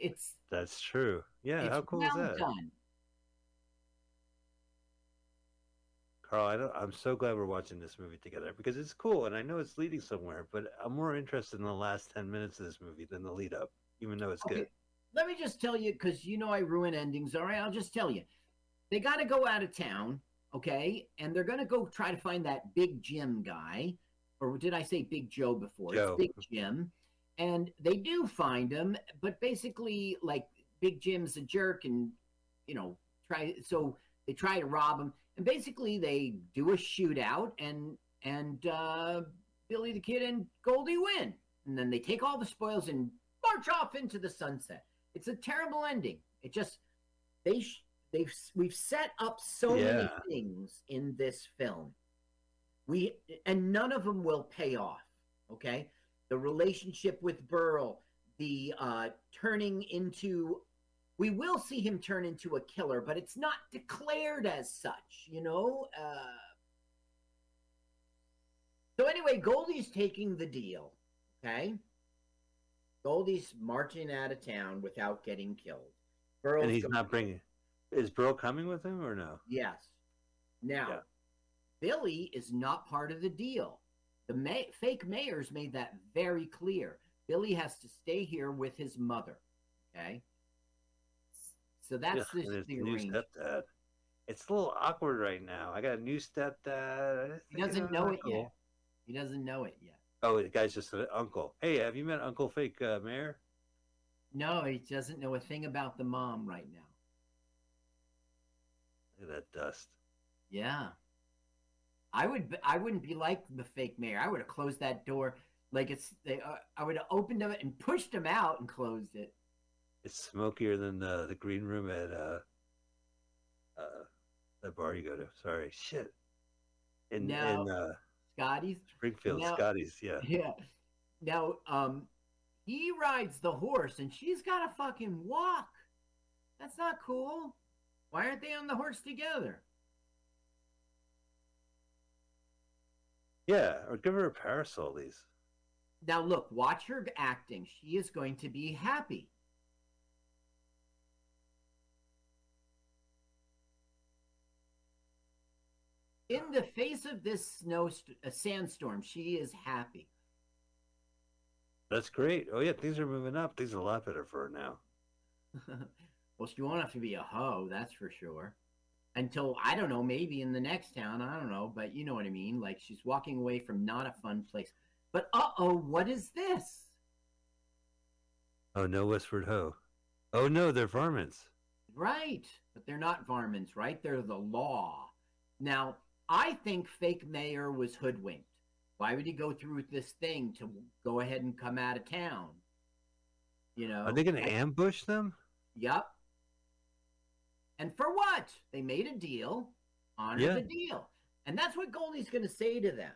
It's That's true. Yeah, how cool well is that? done. Carl, I don't, I'm so glad we're watching this movie together because it's cool and I know it's leading somewhere, but I'm more interested in the last 10 minutes of this movie than the lead up, even though it's Okay, good. Let me just tell you, because you know I ruin endings. All right, I'll just tell you. They got to go out of town, okay, and they're going to go try to find that Big Jim guy, or did I say Big Joe before? Joe. It's Big Jim, and they do find him, but basically, like Big Jim's a jerk, and you know, try so they try to rob him, and basically they do a shootout, and and uh, Billy the Kid and Goldie win, and then they take all the spoils and march off into the sunset. It's a terrible ending. It just they sh- they've we've set up so many things in this film. We and none of them will pay off. Okay, the relationship with Burl, the uh, turning into. We will see him turn into a killer, but it's not declared as such. You know. Uh, so anyway, Goldie's taking the deal. Okay. Goldie's marching out of town without getting killed. And he's going- not bringing. Is Burl coming with him or no? Yes. Now, Yeah. Billy is not part of the deal. The fake mayors made that very clear. Billy has to stay here with his mother. Okay. So that's Yeah, this and his the new arrangement. stepdad. It's a little awkward right now. I got a new stepdad. He doesn't know it yet. He doesn't know it yet. Oh, the guy's just an uncle. Hey, have you met Uncle Fake uh, Mayor? No, he doesn't know a thing about the mom right now. Look at that dust. Yeah. I would. I wouldn't be like the fake mayor. I would have closed that door like it's. They. Uh, I would have opened it and pushed him out and closed it. It's smokier than the the green room at uh uh the bar you go to. Sorry, shit. In Now- in uh, Scotty's. Springfield, now- Scotty's. Yeah, Yeah. Now, um, he rides the horse and she's got to fucking walk. That's not cool. Why aren't they on the horse together? yeah. Or give her a parasol, these. Now, look, watch her acting. She is going to be happy. In the face of this snow, a sandstorm, she is happy. That's great. Oh yeah, things are moving up. Things are a lot better for her now. well, she won't have to be a hoe, that's for sure. Until I don't know, maybe in the next town, I don't know, but you know what I mean. Like she's walking away from not a fun place. But uh oh, what is this? Oh no, whispered ho. Oh no, they're varmints. Right, but they're not varmints, right? They're the law. Now, I think fake mayor was hoodwinked. Why would he go through with this thing to go ahead and come out of town? You know, Are they going to ambush them? Yep. And for what? They made a deal. Honor Yeah. the deal. And that's what Goldie's going to say to them.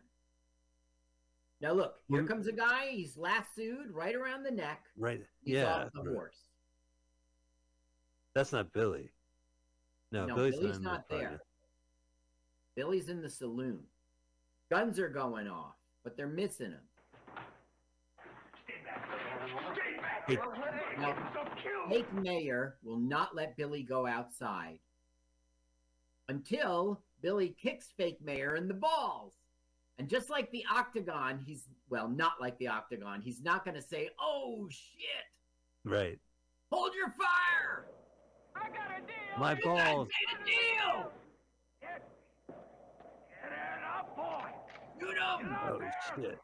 Now, look, here comes a guy. He's lassoed right around the neck. Right. He's yeah. off the right. horse. That's not Billy. No, No, Billy's, Billy's not the there. Party. Billy's in the saloon. Guns are going off, but they're missing him. Hey, Now, fake mayor will not let Billy go outside until Billy kicks fake mayor in the balls. And just like the octagon, he's well, not like the octagon. He's not going to say, "Oh shit, right. hold your fire." I got a deal. My You guys balls. made a deal. Get, get it up, boy. Shoot him. Oh shit.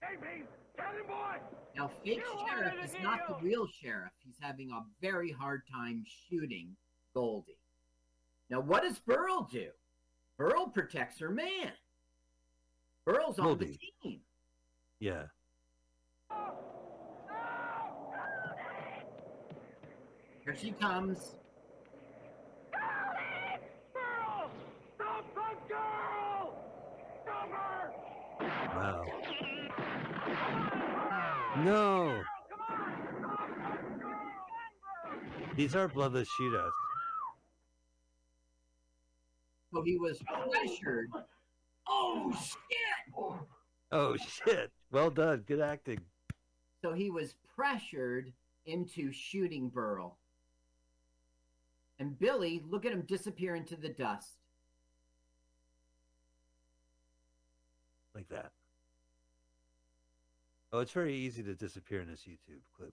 Hey, Pete, tell him, boy. Now, fake You sheriff is not the real sheriff. He's having a very hard time shooting Goldie. Now, what does Burl do? Burl protects her man. Burl's on Goldie. the team. Yeah. Here she comes. Wow. No. These are bloodless shootouts. So he was pressured. Oh shit! Oh shit. Well done. Good acting. So he was pressured into shooting Burl. And Billy, look at him disappear into the dust. Like that. Oh, it's very easy to disappear in this YouTube clip.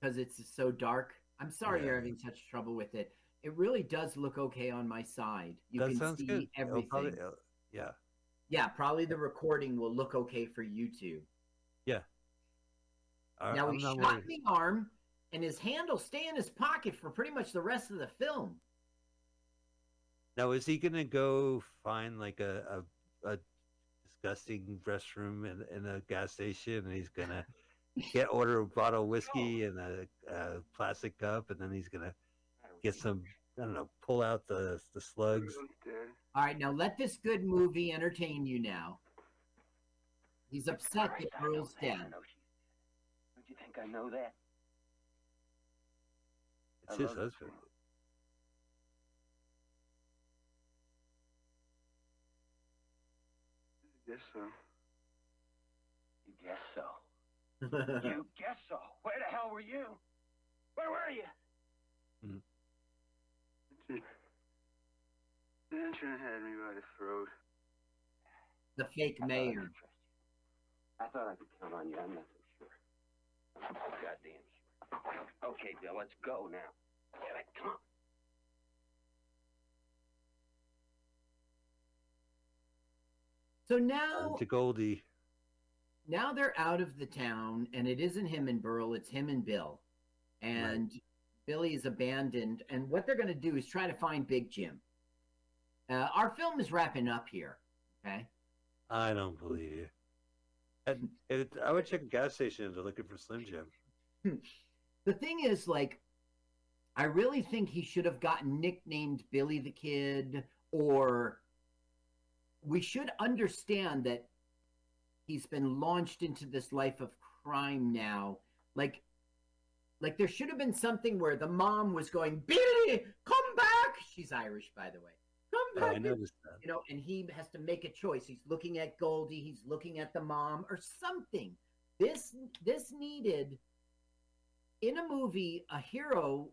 because it's so dark. I'm sorry you're having such trouble with it. It really does look okay on my side. You that can sounds see good. It'll everything. probably- uh, yeah. Yeah, probably the recording will look okay for YouTube. I, now I'm he shot worried. the arm, and his hand will stay in his pocket for pretty much the rest of the film. Now, is he gonna go find like a a, a disgusting restroom in, in a gas station, and he's gonna get order a bottle of whiskey and a, a plastic cup, and then he's gonna get some I don't know, pull out the the slugs. All right, now let this good movie entertain you now. He's upset that Earl's dead. Don't you think I know that? It's I his husband. Guess so. You guess so. You guess so. Where the hell were you? Where were you? Mm. The intern had me by the throat. the fake I thought I mayor. trust you. I thought I could count on you. I'm not so sure. I'm so goddamn sure. Okay, Bill, let's go now. Get it, come on. So now to Goldie. now they're out of the town and it isn't him and Burl, it's him and Bill. And Billy is abandoned. And what they're going to do is try to find Big Jim. Uh, our film is wrapping up here. Okay. I don't believe you. And it, I would check a gas station if they're looking for Slim Jim. The thing is, like, I really think he should have gotten nicknamed Billy the Kid, or we should understand that he's been launched into this life of crime now. Like, like there should have been something where the mom was going, Billy, come back. She's Irish, by the way. Come Oh, back. I noticed that. you know, and he has to make a choice. He's looking at Goldie, he's looking at the mom, or something. This this needed in a movie a hero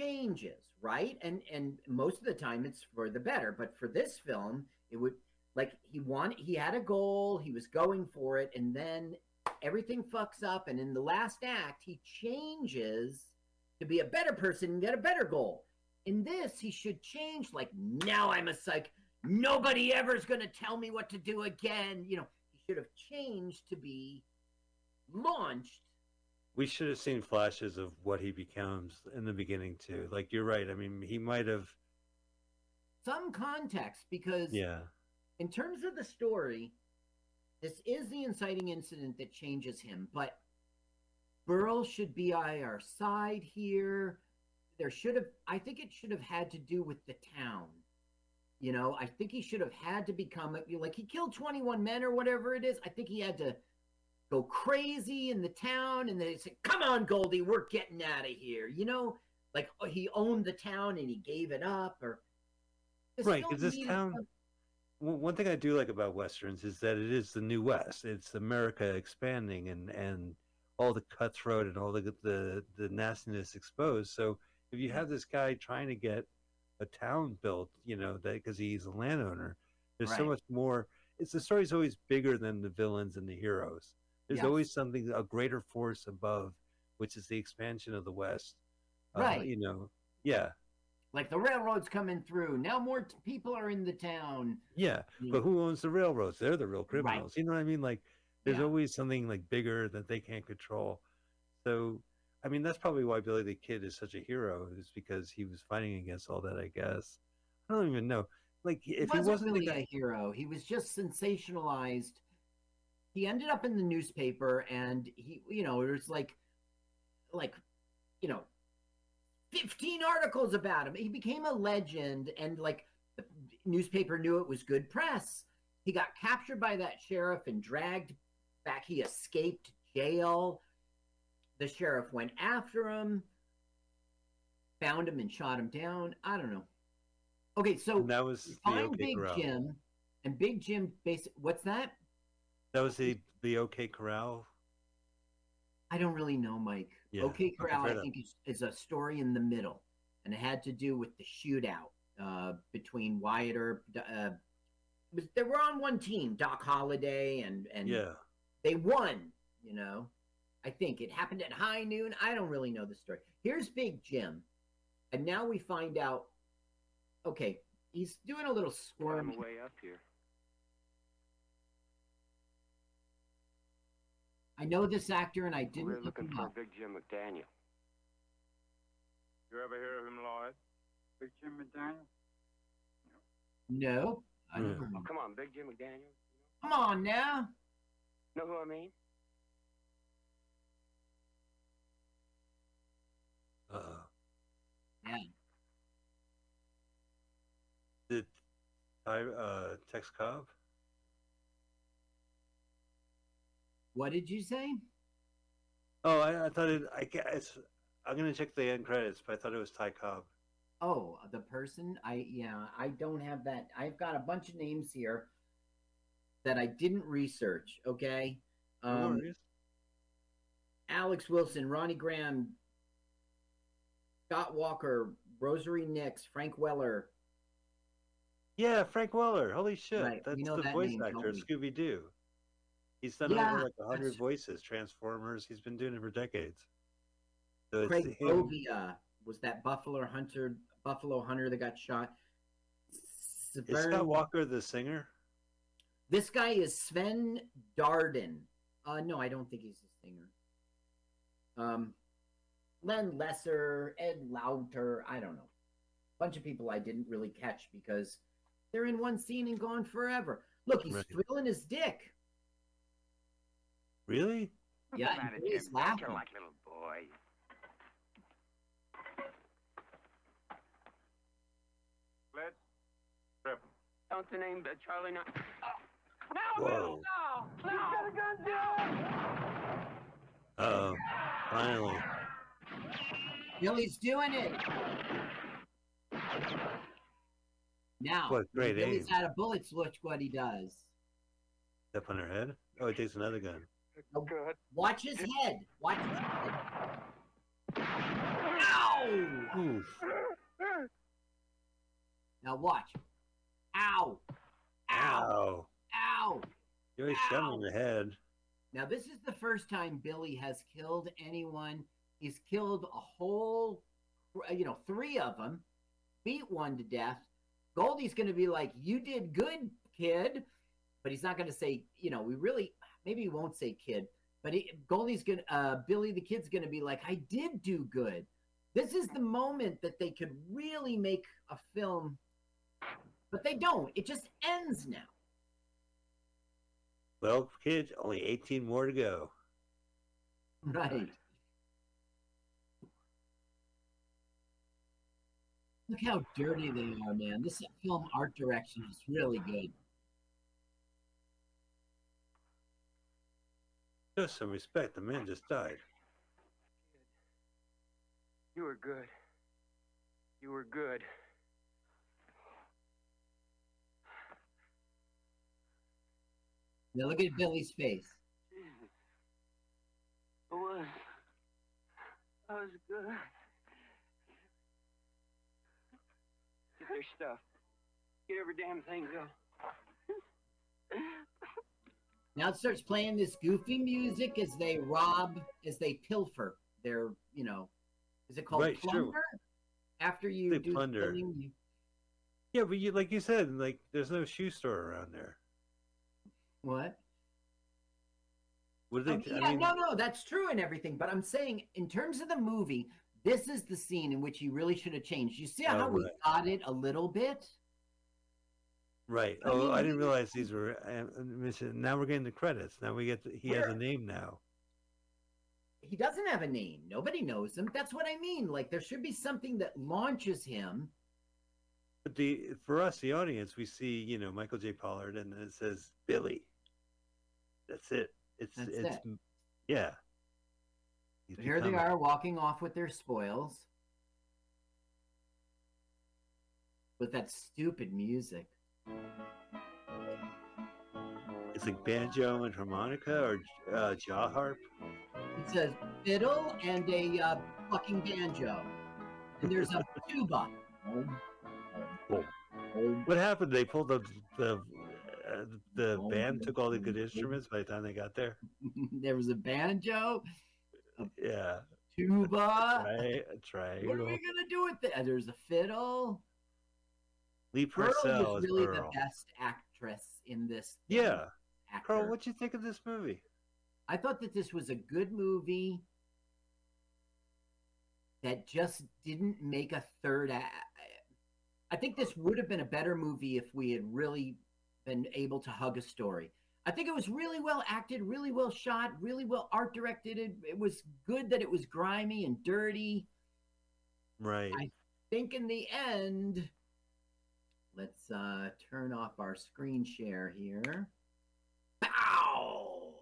changes, right? And and most of the time it's for the better, but for this film, it would like he wanted he had a goal, he was going for it, and then everything fucks up, and in the last act, he changes to be a better person and get a better goal. In this, he should change, like, now I'm a psych. Nobody ever's to tell me what to do again. You know, he should have changed to be launched. We should have seen flashes of what he becomes in the beginning too. Like you're right. I mean, he might have. Some context, because Yeah. in terms of the story, this is the inciting incident that changes him, but Burl should be by our side here. There should have, I think it should have had to do with the town. You know, I think he should have had to become like he killed 21 men or whatever it is. I think he had to go crazy in the town and they said, Come on, Goldie, we're getting out of here. You know, like oh, he owned the town and he gave it up or Right, because this town- one thing I do like about westerns is that it is the new west. It's America expanding and and all the cutthroat and all the the the nastiness exposed. So if you have this guy trying to get a town built, you know, that because he's a landowner, there's so much more. It's the story's always bigger than the villains and the heroes. There's Yes. always something a greater force above, which is the expansion of the West. Uh, Right. you know. Yeah. Like the railroad's coming through. Now more t- people are in the town. Yeah. But who owns the railroads? They're the real criminals. You know what I mean? Like there's Yeah. always something like bigger that they can't control. So I mean that's probably why Billy the Kid is such a hero, is because he was fighting against all that, I guess. I don't even know. Like if he wasn't wasn't really guy a hero, he was just sensationalized. He ended up in the newspaper, and he, you know, it was like, like, you know, fifteen articles about him. He became a legend, and like the newspaper knew it was good press. he got captured by that sheriff and dragged back. He escaped jail. The sheriff went after him, found him, and shot him down. I don't know. Okay, so And that was find OK Big Corral. Jim, and Big Jim basic. What's that? That was the the OK Corral. I don't really know, Mike. Yeah, OK okay, Corral, fair I think, is, is a story in the middle, and it had to do with the shootout uh, between Wyatt Earp. Uh, was- they were on one team, Doc Holliday, and and Yeah. they won. You know, I think it happened at high noon. I don't really know the story. Here's Big Jim, and now we find out. Okay, he's doing a little On squirm. way up here. I know this actor, and I didn't We're look looking him for up. Big Jim McDaniel. You ever hear of him, Lloyd? Big Jim McDaniel? No, I don't know. Oh, come on, Big Jim McDaniel. Come on now. Know who I mean? Uh, Yeah. did Ty, uh, Tex Cobb? What did you say? Oh, I, I thought it. I guess I'm gonna check the end credits, but I thought it was Ty Cobb. Oh, the person? I yeah, I don't have that. I've got a bunch of names here that I didn't research. Okay, um, worries. Alex Wilson, Ronnie Graham, Scott Walker, Rosary Nix, Frank Welker. Yeah, Frank Welker. Holy shit, Right, that's know the that voice name, actor? Scooby Doo. He's done Yeah, over like a hundred voices, Transformers. He's been doing it for decades. So Craig. Bovia was that Buffalo Hunter, Buffalo Hunter that got shot. Is Scott Walker the singer? This guy is Sven Darden. Uh, no, I don't think he's a singer. Um, Len Lesser, Ed Lauter, I don't know. Bunch of people I didn't really catch because they're in one scene and gone forever. Look, he's Right. thrilling his dick. Really? Yeah, What's the matter, and he's Jim? Don't laughing. you like little boy. Let's trip. Don't the name uh, Charlie not. Whoa. Oh, finally. Billy's doing it. Now, What great when Billy's aim. out of bullets. Look what he does. Step on her head. Oh, he takes another gun. Oh, good. Watch his head. Watch his head. Ow! Oof. Now watch. Ow! Ow! Ow. Ow! You always shot him in the head. Now this is the first time Billy has killed anyone. He's killed a whole, uh, you know, three of them, beat one to death. Goldie's going to be like, "You did good, kid," but he's not going to say, you know, we really maybe he won't say kid, but he, Goldie's to uh, Billy the kid's to be like, "I did do good." This is the moment that they could really make a film, but they don't. It just ends now. Well, kids, only 18 more to go. Right. Look how dirty they are, man. This film art direction is really good. Show some respect. The man just died. You were good. You were good. Now look at Billy's face. Jesus. I was. I was good. Get their stuff. Get every damn thing go. Now it starts playing this goofy music as they rob, as they pilfer. Their, you know, is it called Right, sure. plunder? After you They do plunder. you- Yeah, but you, like you said, like there's no shoe store around there. what? What do Oh, they? yeah, I mean, no, no, that's true and everything. But I'm saying, in terms of the movie, this is the scene in which he really should have changed. You see Oh, how we got it a little bit? Right. I Oh, mean, I didn't realize these were. uh. Now we're getting the credits. Now we get. The, he has a name now. He doesn't have a name. Nobody knows him. That's what I mean. Like there should be something that launches him. But the for us, the audience, we see you know Michael J. Pollard, and then it says Billy. That's it. It's That's it's it. yeah. So here they are walking off with their spoils. With that stupid music. It's like banjo and harmonica or uh, jaw harp. It says fiddle and a uh, fucking banjo. And there's a tuba. What happened? They pulled the the uh, the band took all the good instruments by the time they got there. there was a banjo, Yeah, tuba. right. What are we gonna do with that? There's a fiddle. Lee Pearl Purcell is really Earl. the best actress in this. Yeah, actor. Carl, what'd you think of this movie? I thought that this was a good movie that just didn't make a third act. I think this would have been a better movie if we had really been able to hug a story. I think it was really well acted, really well shot, really well art directed. It, it was good that it was grimy and dirty. Right. I think in the end, let's uh, turn off our screen share here. Pow!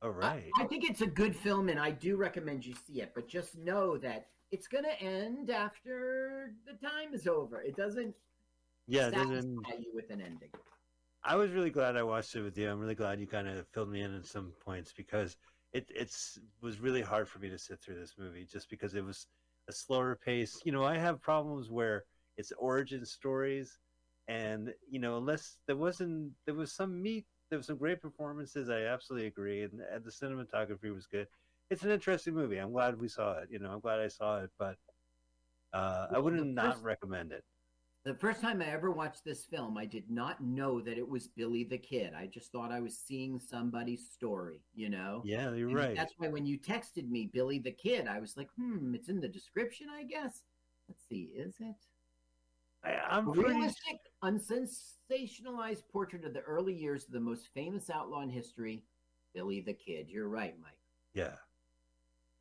All right. I think it's a good film, and I do recommend you see it. But just know that it's going to end after the time is over. It doesn't yeah. satisfy Then, you with an ending. I was really glad I watched it with you. I'm really glad you kind of filled me in at some points because it it's was really hard for me to sit through this movie just because it was a slower pace. You know, I have problems where it's origin stories, and you know, unless there wasn't there was some meat, there was some great performances. I absolutely agree, and, and the cinematography was good. It's an interesting movie. I'm glad we saw it. You know, I'm glad I saw it, but uh, I wouldn't the not first- recommend it. The first time I ever watched this film, I did not know that it was Billy the Kid. I just thought I was seeing somebody's story, you know? Yeah, you're And right. That's why when you texted me Billy the Kid, I was like, hmm, it's in the description, I guess. Let's see, is it? I, I'm A pretty realistic, unsensationalized portrait of the early years of the most famous outlaw in history, Billy the Kid. You're right, Mike. Yeah.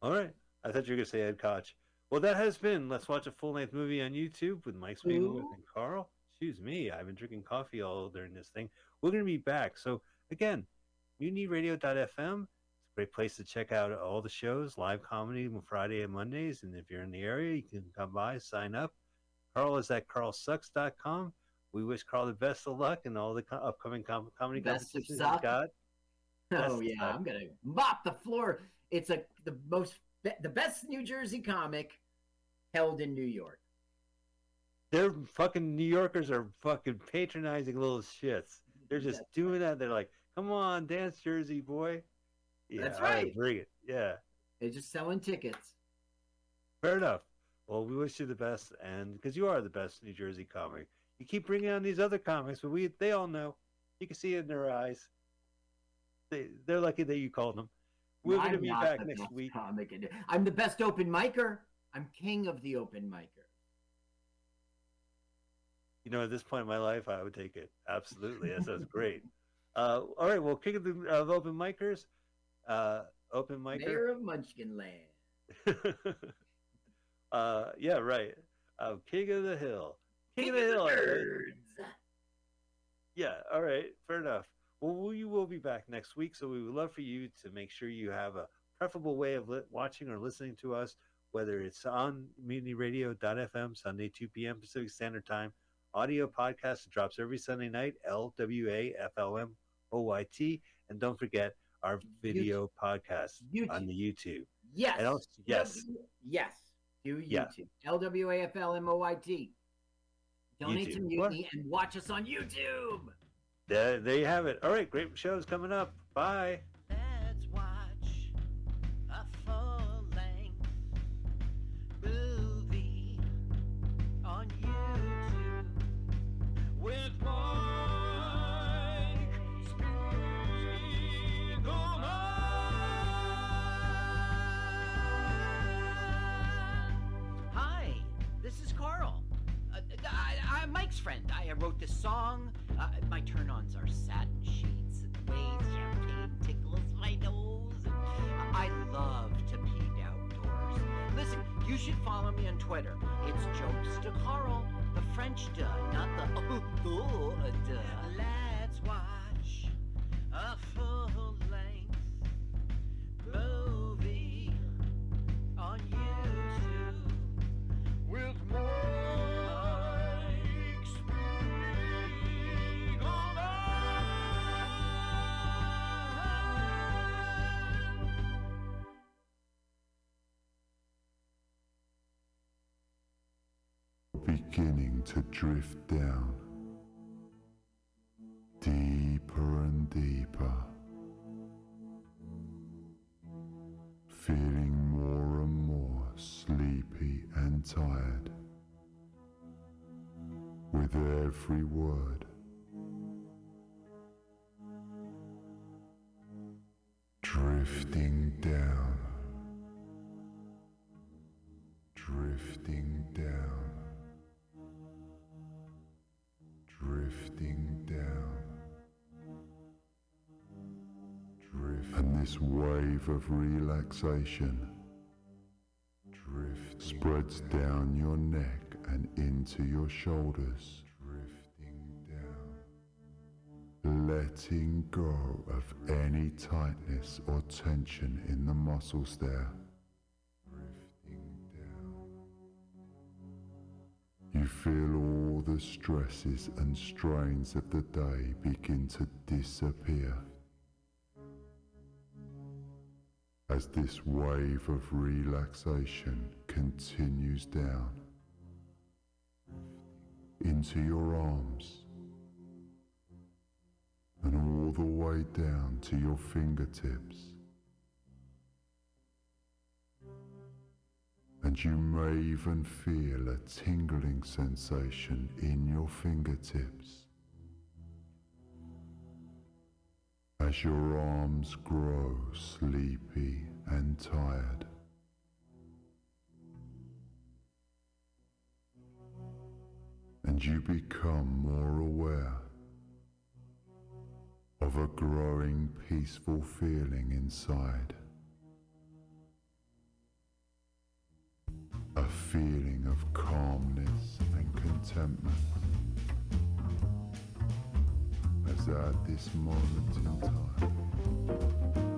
All right. I thought you were going to say Ed Koch. Well, that has been Let's Watch a Full Length Movie on YouTube with Mike Spiegelman Ooh. and Carl. Excuse me. I've been drinking coffee all during this thing. We're going to be back. So, again, mutinyradio.fm. It's a great place to check out all the shows, live comedy on Friday and Mondays. And if you're in the area, you can come by, sign up. Carl is at carlsucks.com. We wish Carl the best of luck in all the co- upcoming com- comedy Best of competitions he's suck. got. Oh yeah, of- I'm gonna mop the floor. It's a the most the best New Jersey comic held in New York. They're fucking New Yorkers are fucking patronizing little shits. They're just That's doing that. They're like, "Come on, dance, Jersey boy." Yeah, That's right, right. bring it. Yeah, They're just selling tickets. fair enough. Well, we wish you the best, and because you are the best New Jersey comic, you keep bringing on these other comics, but we they all know. You can see it in their eyes. They they're lucky that you called them. We're going to be back next week. Comic I'm the best open micer. I'm king of the open micer. You know, at this point in my life, I would take it. Absolutely, that sounds great. Uh, all right, well, king of the of open micers, uh, open micer. Mayor of Munchkin Land. uh, yeah, right. Uh, King of the Hill. King, King of the Hill. of the right? nerds. Yeah, all right, fair enough. Well, we will be back next week, so we would love for you to make sure you have a preferable way of li- watching or listening to us, whether it's on mutinyradio.fm, Sunday, 2 p.m. Pacific Standard Time, audio podcast that drops every Sunday night, L-W-A-F-L-M-O-Y-T, and don't forget our video podcast YouTube. on the YouTube. Yes. And also, yes, W- Yes. Do Yeah. L W A F L M O Y T. Donate to YouTube. What? Mutiny and watch us on YouTube. there, there you have it. All right, great shows coming up. Bye. Friend. I wrote this song. Uh, my turn-ons are satin sheets and the way champagne tickles my nose. I love to pee outdoors. Listen, you should follow me on Twitter. It's Jokes to Carl, the French duh, not the oh, oh uh, duh. Let's watch a full beginning to drift down deeper and deeper, feeling more and more sleepy and tired with every word. Drifting down, drifting down drifting down. Drift. And this wave of relaxation drift spreads down your neck and into your shoulders. Drifting down. Letting go of any tightness or tension in the muscles there. You feel all the stresses and strains of the day begin to disappear. As this wave of relaxation continues down into your arms and all the way down to your fingertips. And you may even feel a tingling sensation in your fingertips as your arms grow sleepy and tired. And you become more aware of a growing peaceful feeling inside. A feeling of calmness and contentment as at this moment in time.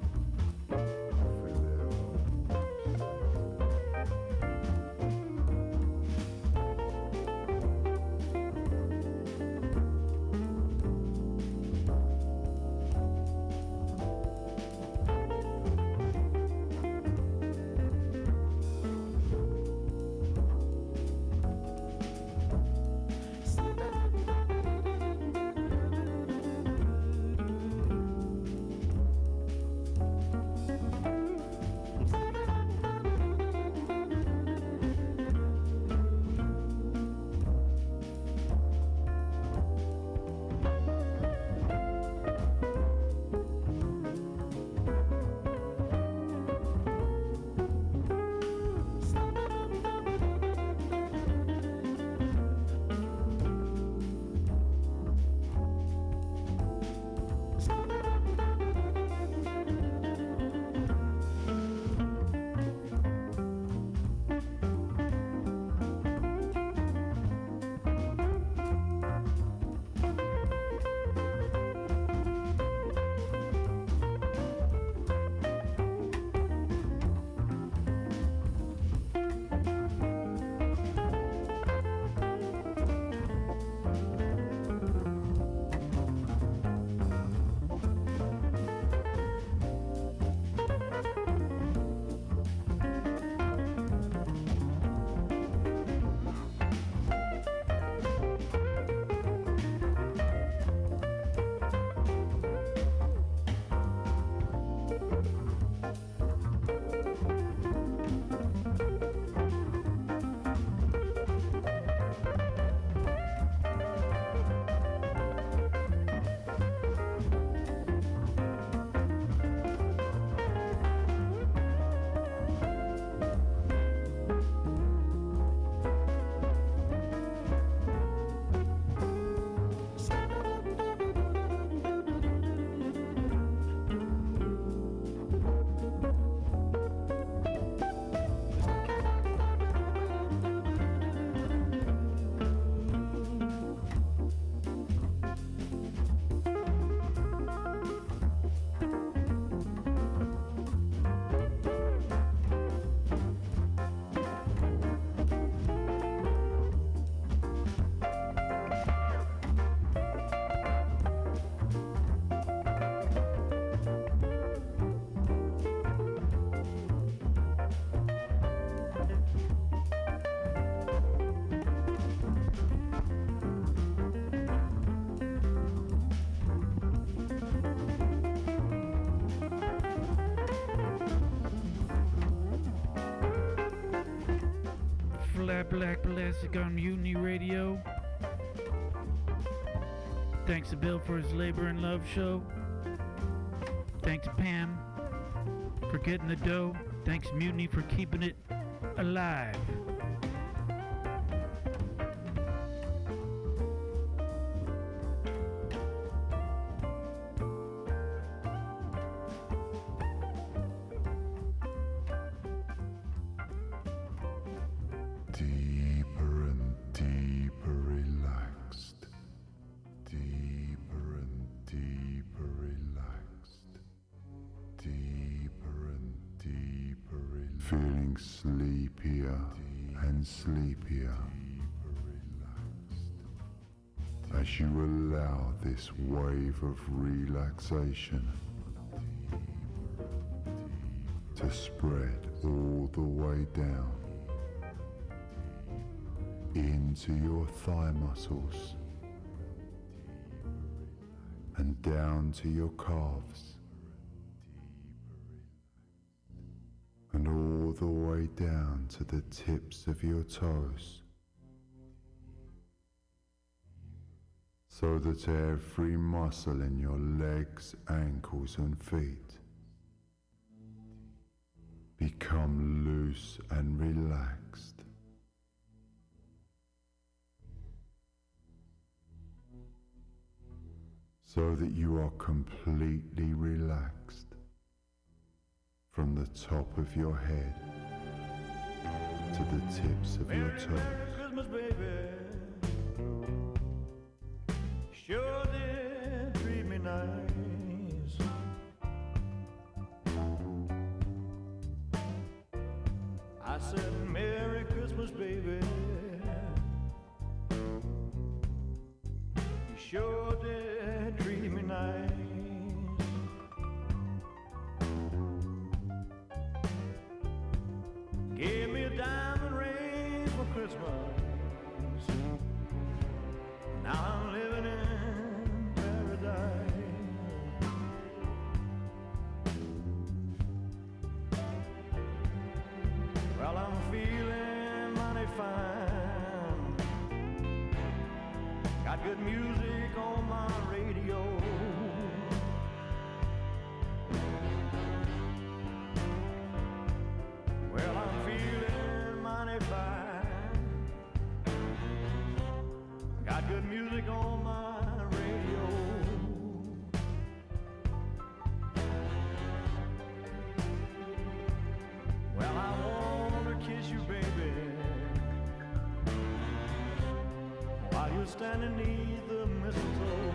Thanks to Bill for his labor and love show. Thanks to Pam for getting the dough. Thanks Mutiny for keeping it alive. Feeling sleepier and sleepier. As you allow this wave of relaxation to spread all the way down into your thigh muscles and down to your calves way down to the tips of your toes so that every muscle in your legs, ankles and feet become loose and relaxed. so that you are completely relaxed from the top of your head to the tips of your toes. Christmas, standing neath the mistletoe.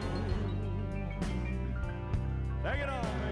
Take it on,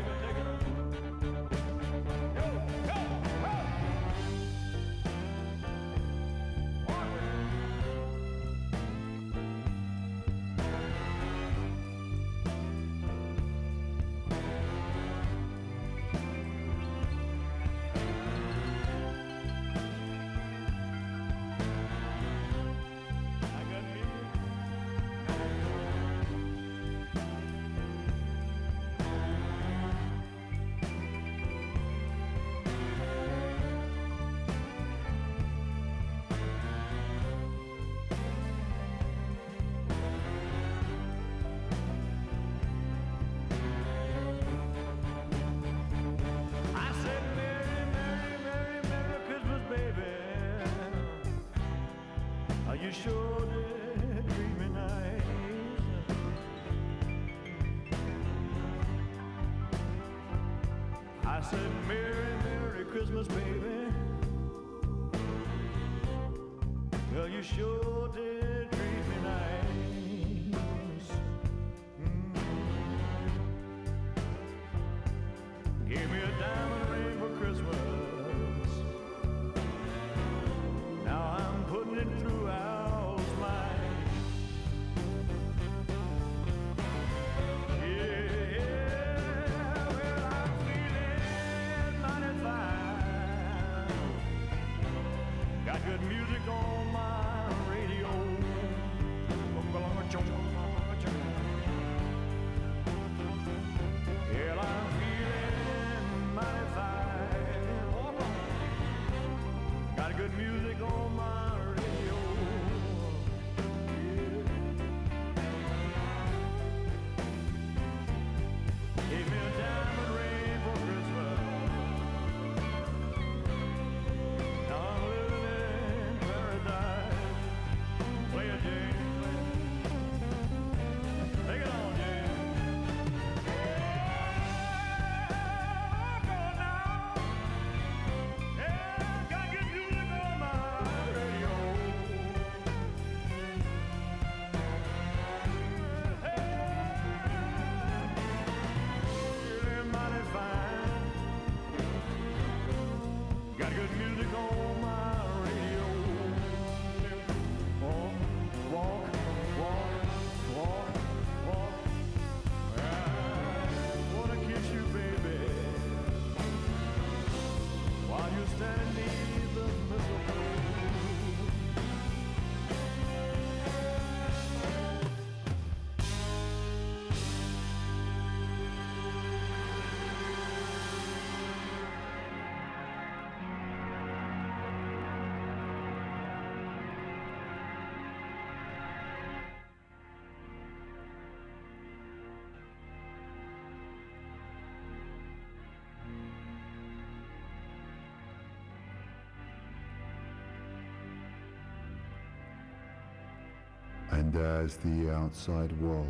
And as the outside world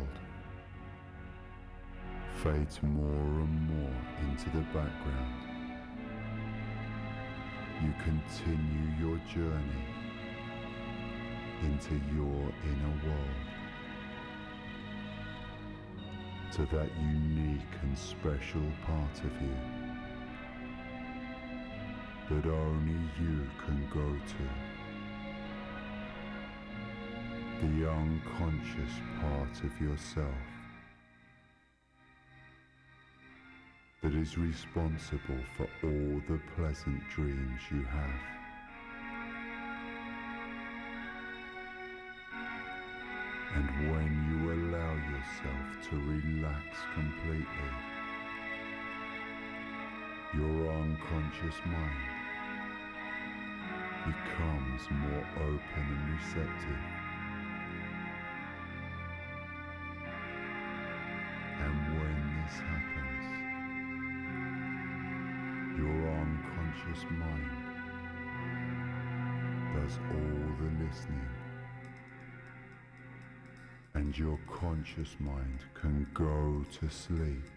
fades more and more into the background, you continue your journey into your inner world, to that unique and special part of you that only you can go to. The unconscious part of yourself that is responsible for all the pleasant dreams you have. And when you allow yourself to relax completely, your unconscious mind becomes more open and receptive. And your conscious mind can go to sleep.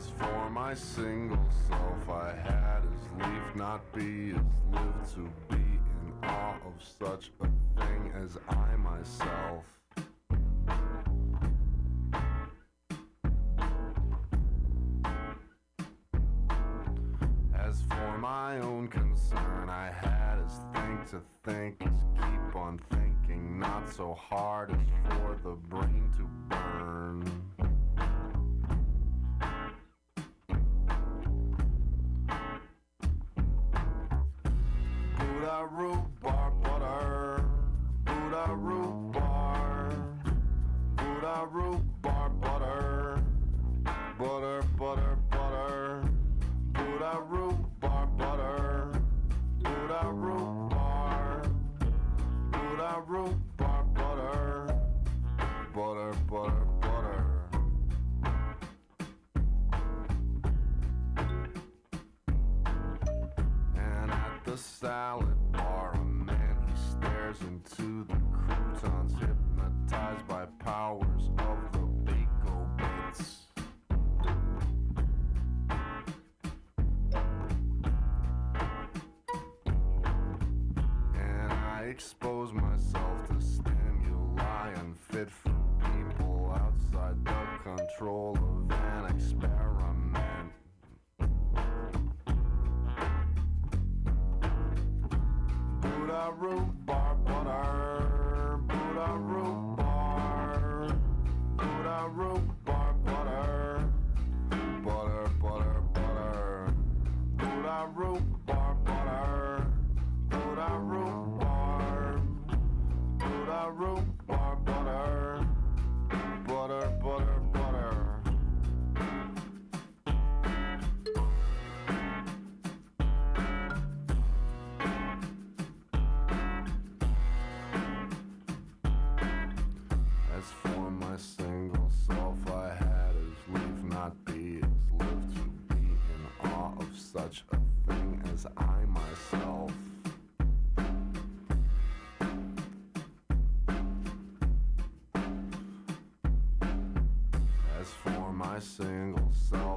As for my single self, I had as leave not be as live to be in awe of such a thing as I myself. As for my own concern, I had as think to think as keep on thinking, not so hard as for the brain. rhubarb, butter, Buddha bar, Buddha root. single song.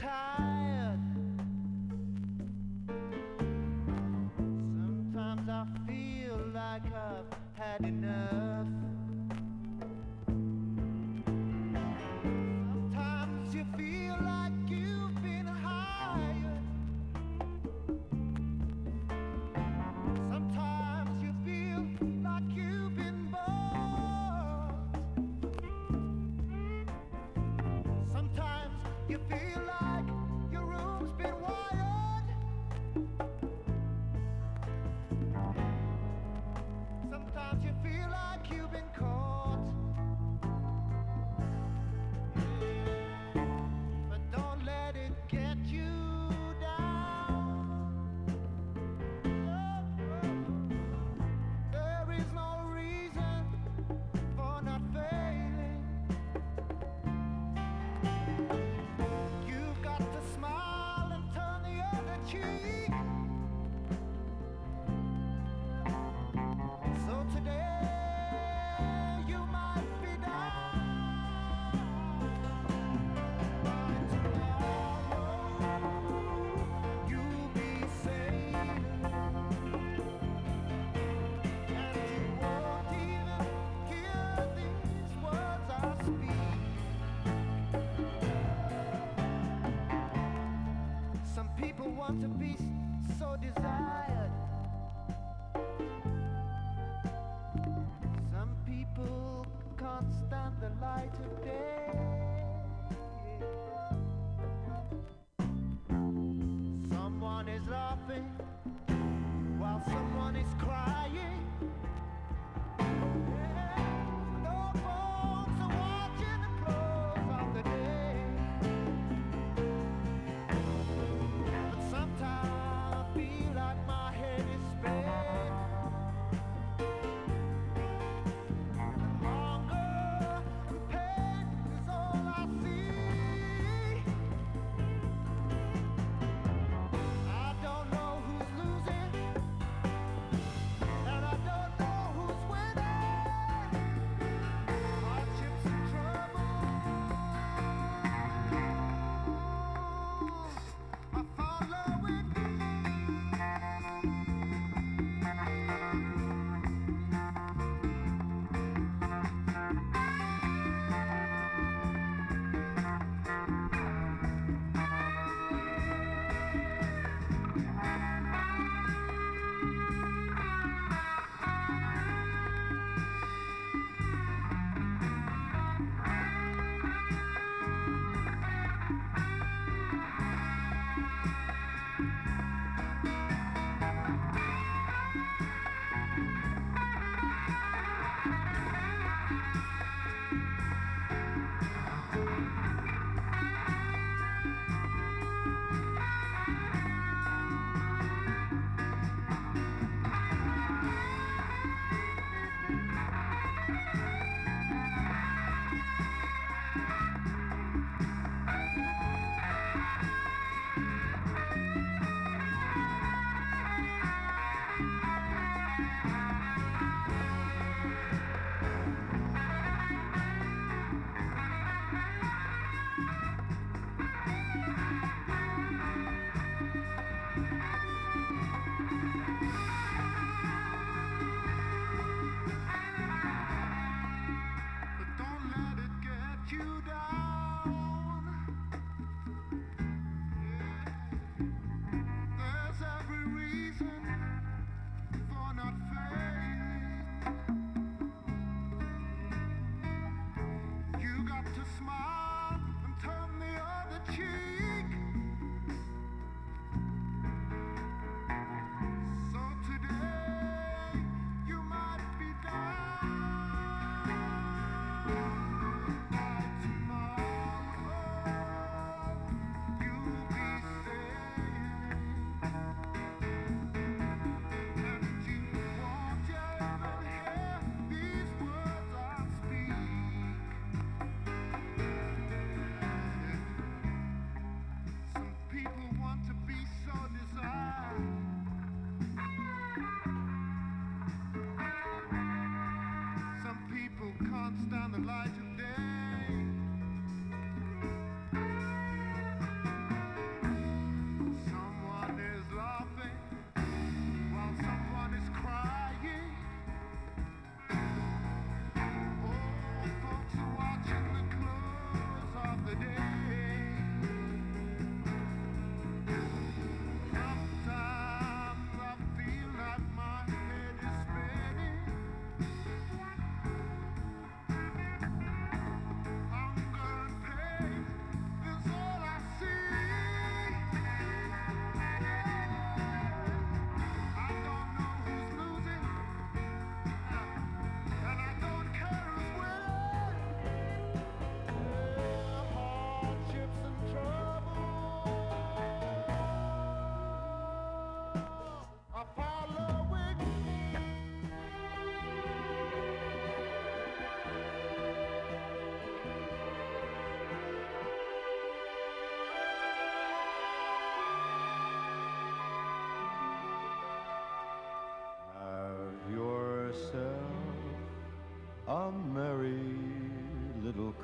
time. not stand the light of day. Someone is laughing while someone is crying.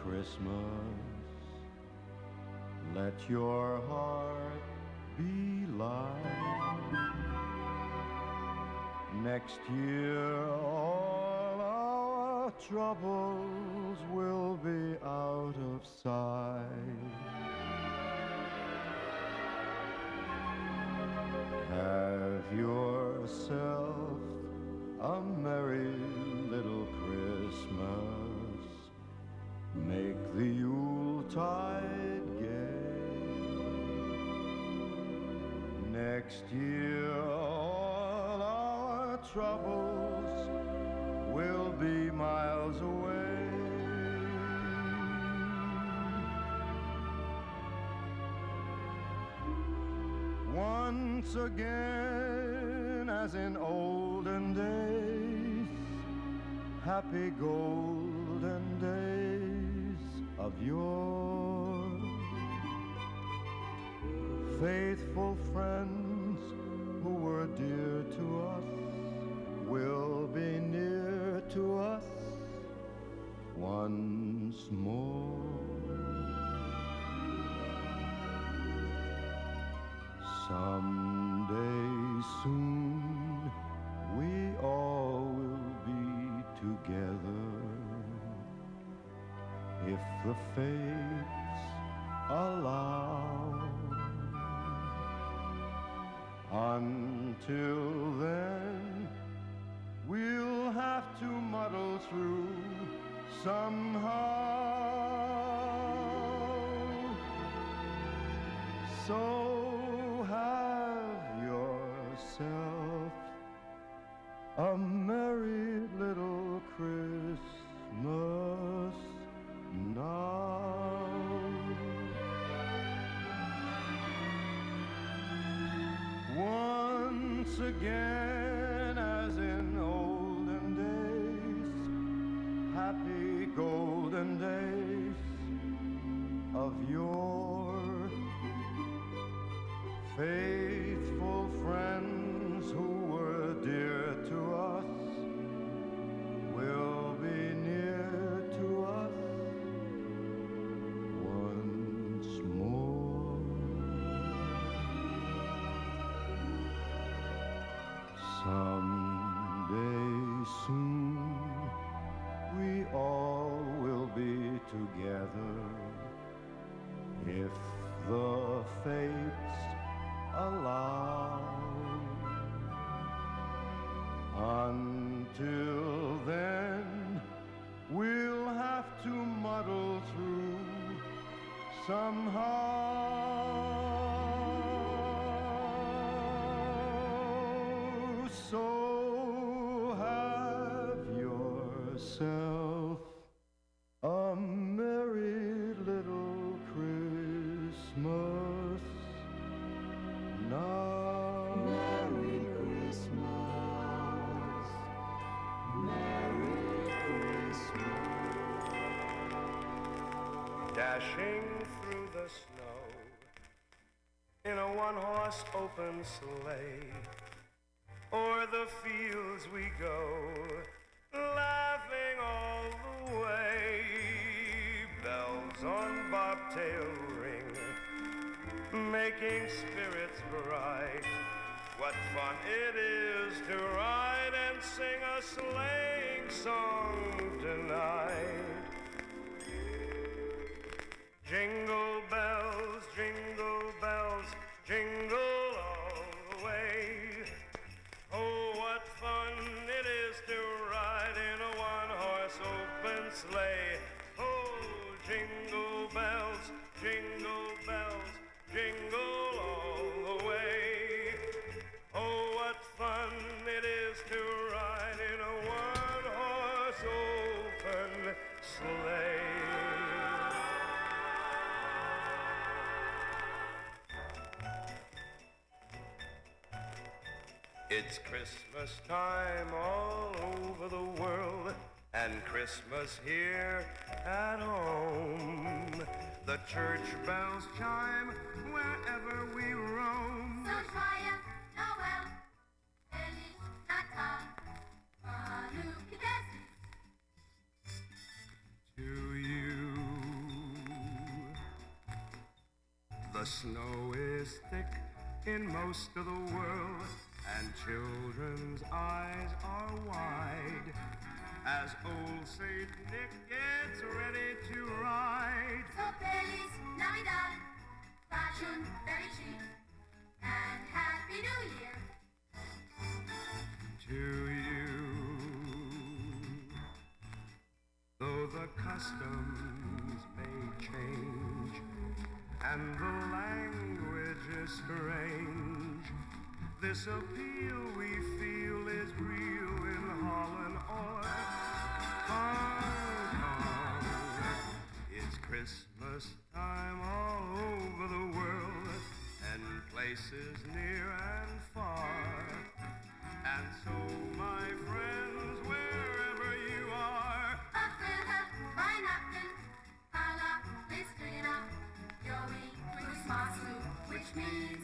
Christmas. Let your heart be light. Next year, all our troubles will be out of sight. Have yourself Next year, all our troubles will be miles away. Once again, as in olden days, happy golden days of yore. Faithful friends Until then, we'll have to muddle through somehow. Open sleigh. O'er the fields we go, laughing all the way. Bells on bobtail ring, making spirits bright. What fun it is to ride and sing a sleighing song tonight. Jingle bells, jingle bells, jingle all the way. Oh, what fun it is to ride in a one-horse open sleigh. It's Christmas time all over the world, and Christmas here at home. The church bells chime wherever we roam. So joyeux, Noël, Feliz Natal, to you. The snow is thick in most of the world, and children's eyes are wide as old Saint Nick gets ready to ride. So feliz Navidad, fashion very cheap. and Happy New Year. to you. Though the customs may change and the language is strange, this appeal we feel is real Holland or. It's Christmas time all over the world and places near and far. And so, my friends, wherever you are, Up with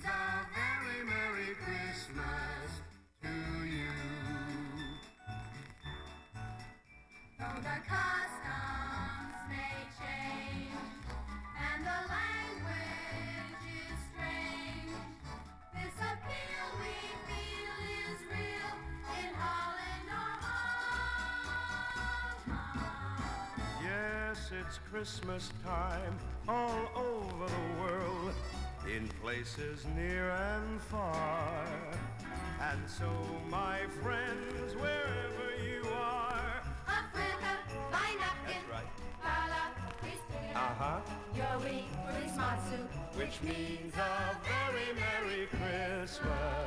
a it's Christmas time all over the world, in places near and far. And so, my friends, Which means a very Merry Christmas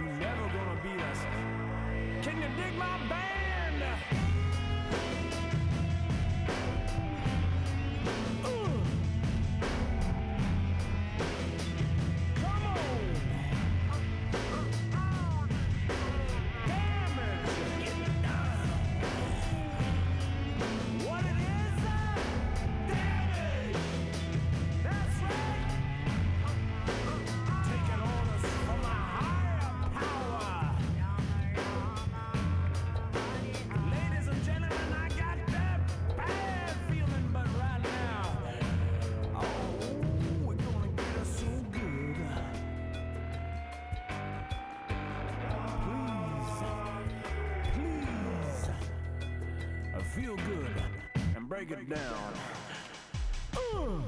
top us. You never gonna beat us. Can you dig my band? Break it down. Ooh,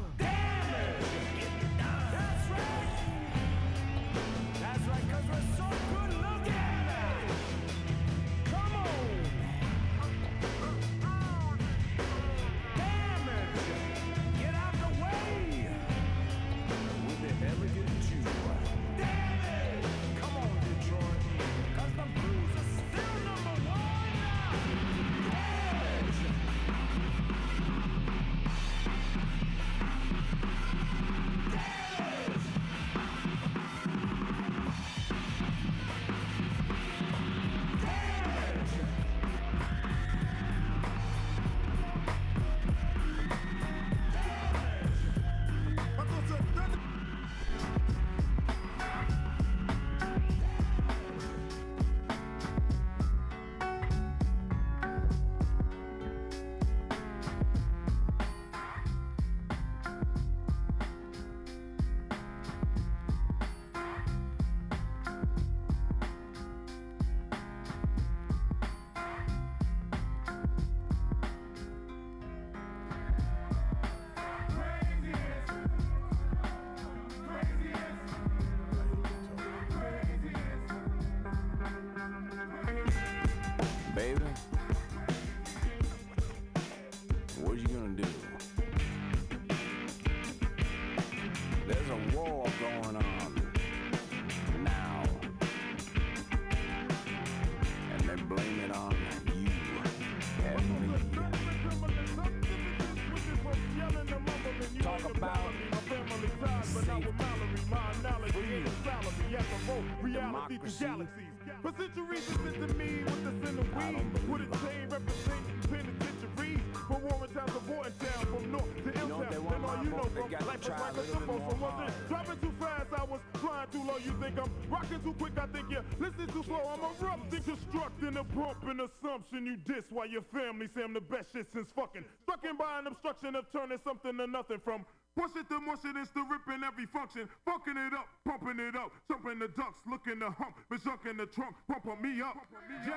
pumping assumption You diss while your family say I'm the best shit since fucking Strucking by an obstruction of turning something to nothing From Push it to it, it's the ripping every function. Fucking it up, pumping it up, jumping the ducks, looking the hump, junk in the trunk, pumping me up. Jerry.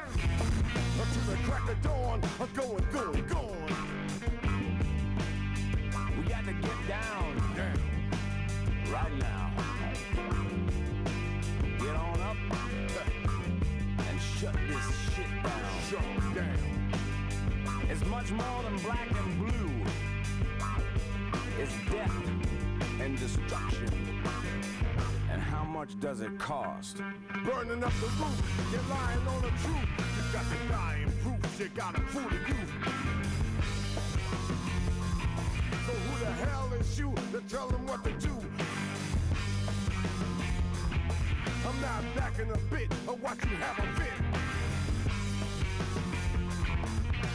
Until the crack of dawn, I'm going good, going. We got to get down, much more than black and blue. It's death and destruction. And how much does it cost? Burning up the roof, you're lying on the truth. You got the dying proof, you gotta fool the youth. So who the hell is you that tell them what to do. I'm not backing a bit of what you have a fit.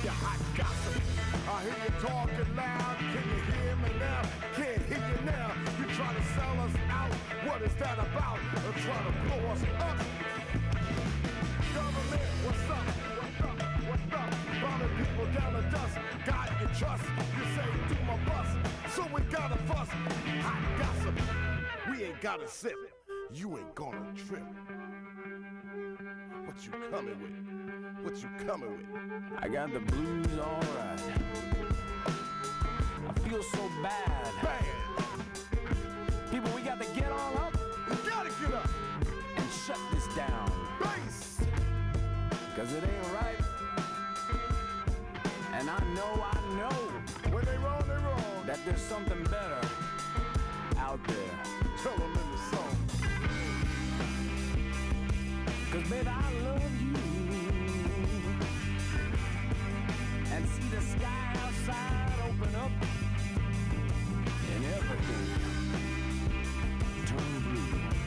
You hot gossip. I hear you talking loud. Can you hear me now? Can't hear you now. You try to sell us out. What is that about? Or try to blow us up? Government, what's up? What's up? What's up? Bombing people down to dust. God you trust. You say do my bust. So we gotta fuss. Hot gossip. We ain't gotta sip. You ain't gonna trip. What you coming with? What you coming with? I got the blues alright. I feel so bad. Bad. People, we got to get on up We gotta get up. and shut this down. Bass. Cause it ain't right. And I know, I know When they wrong, they wrong. that there's something better out there. Tell them in the song. Cause baby, I love you. The sky outside open up. And everything turn blue.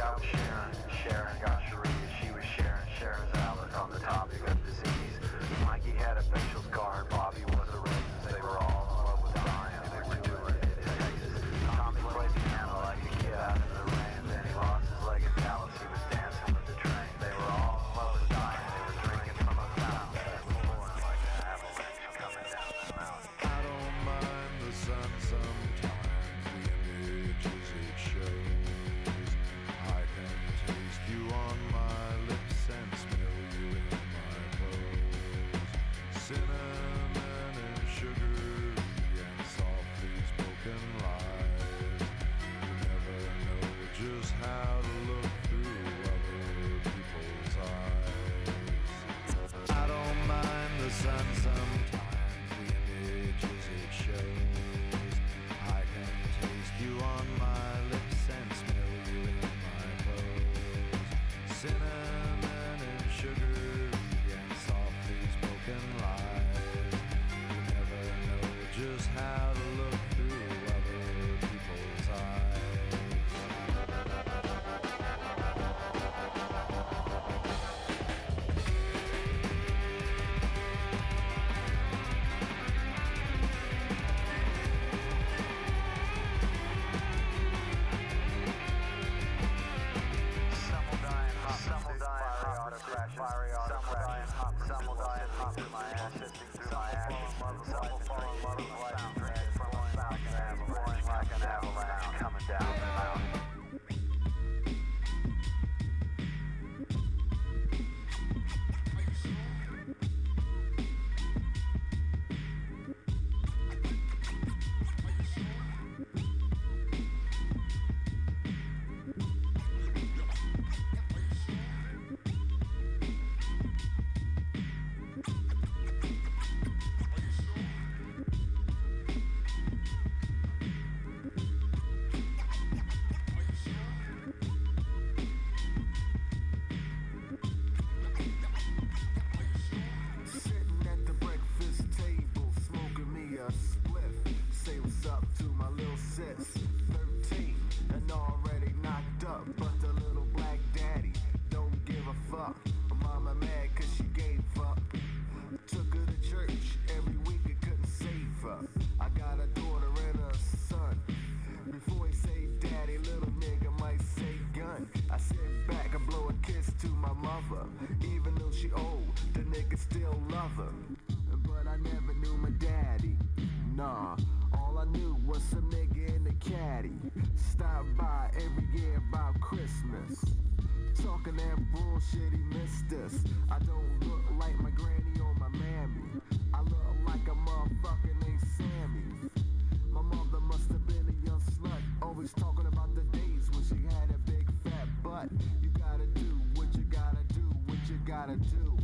Marky got avalanche gotta do.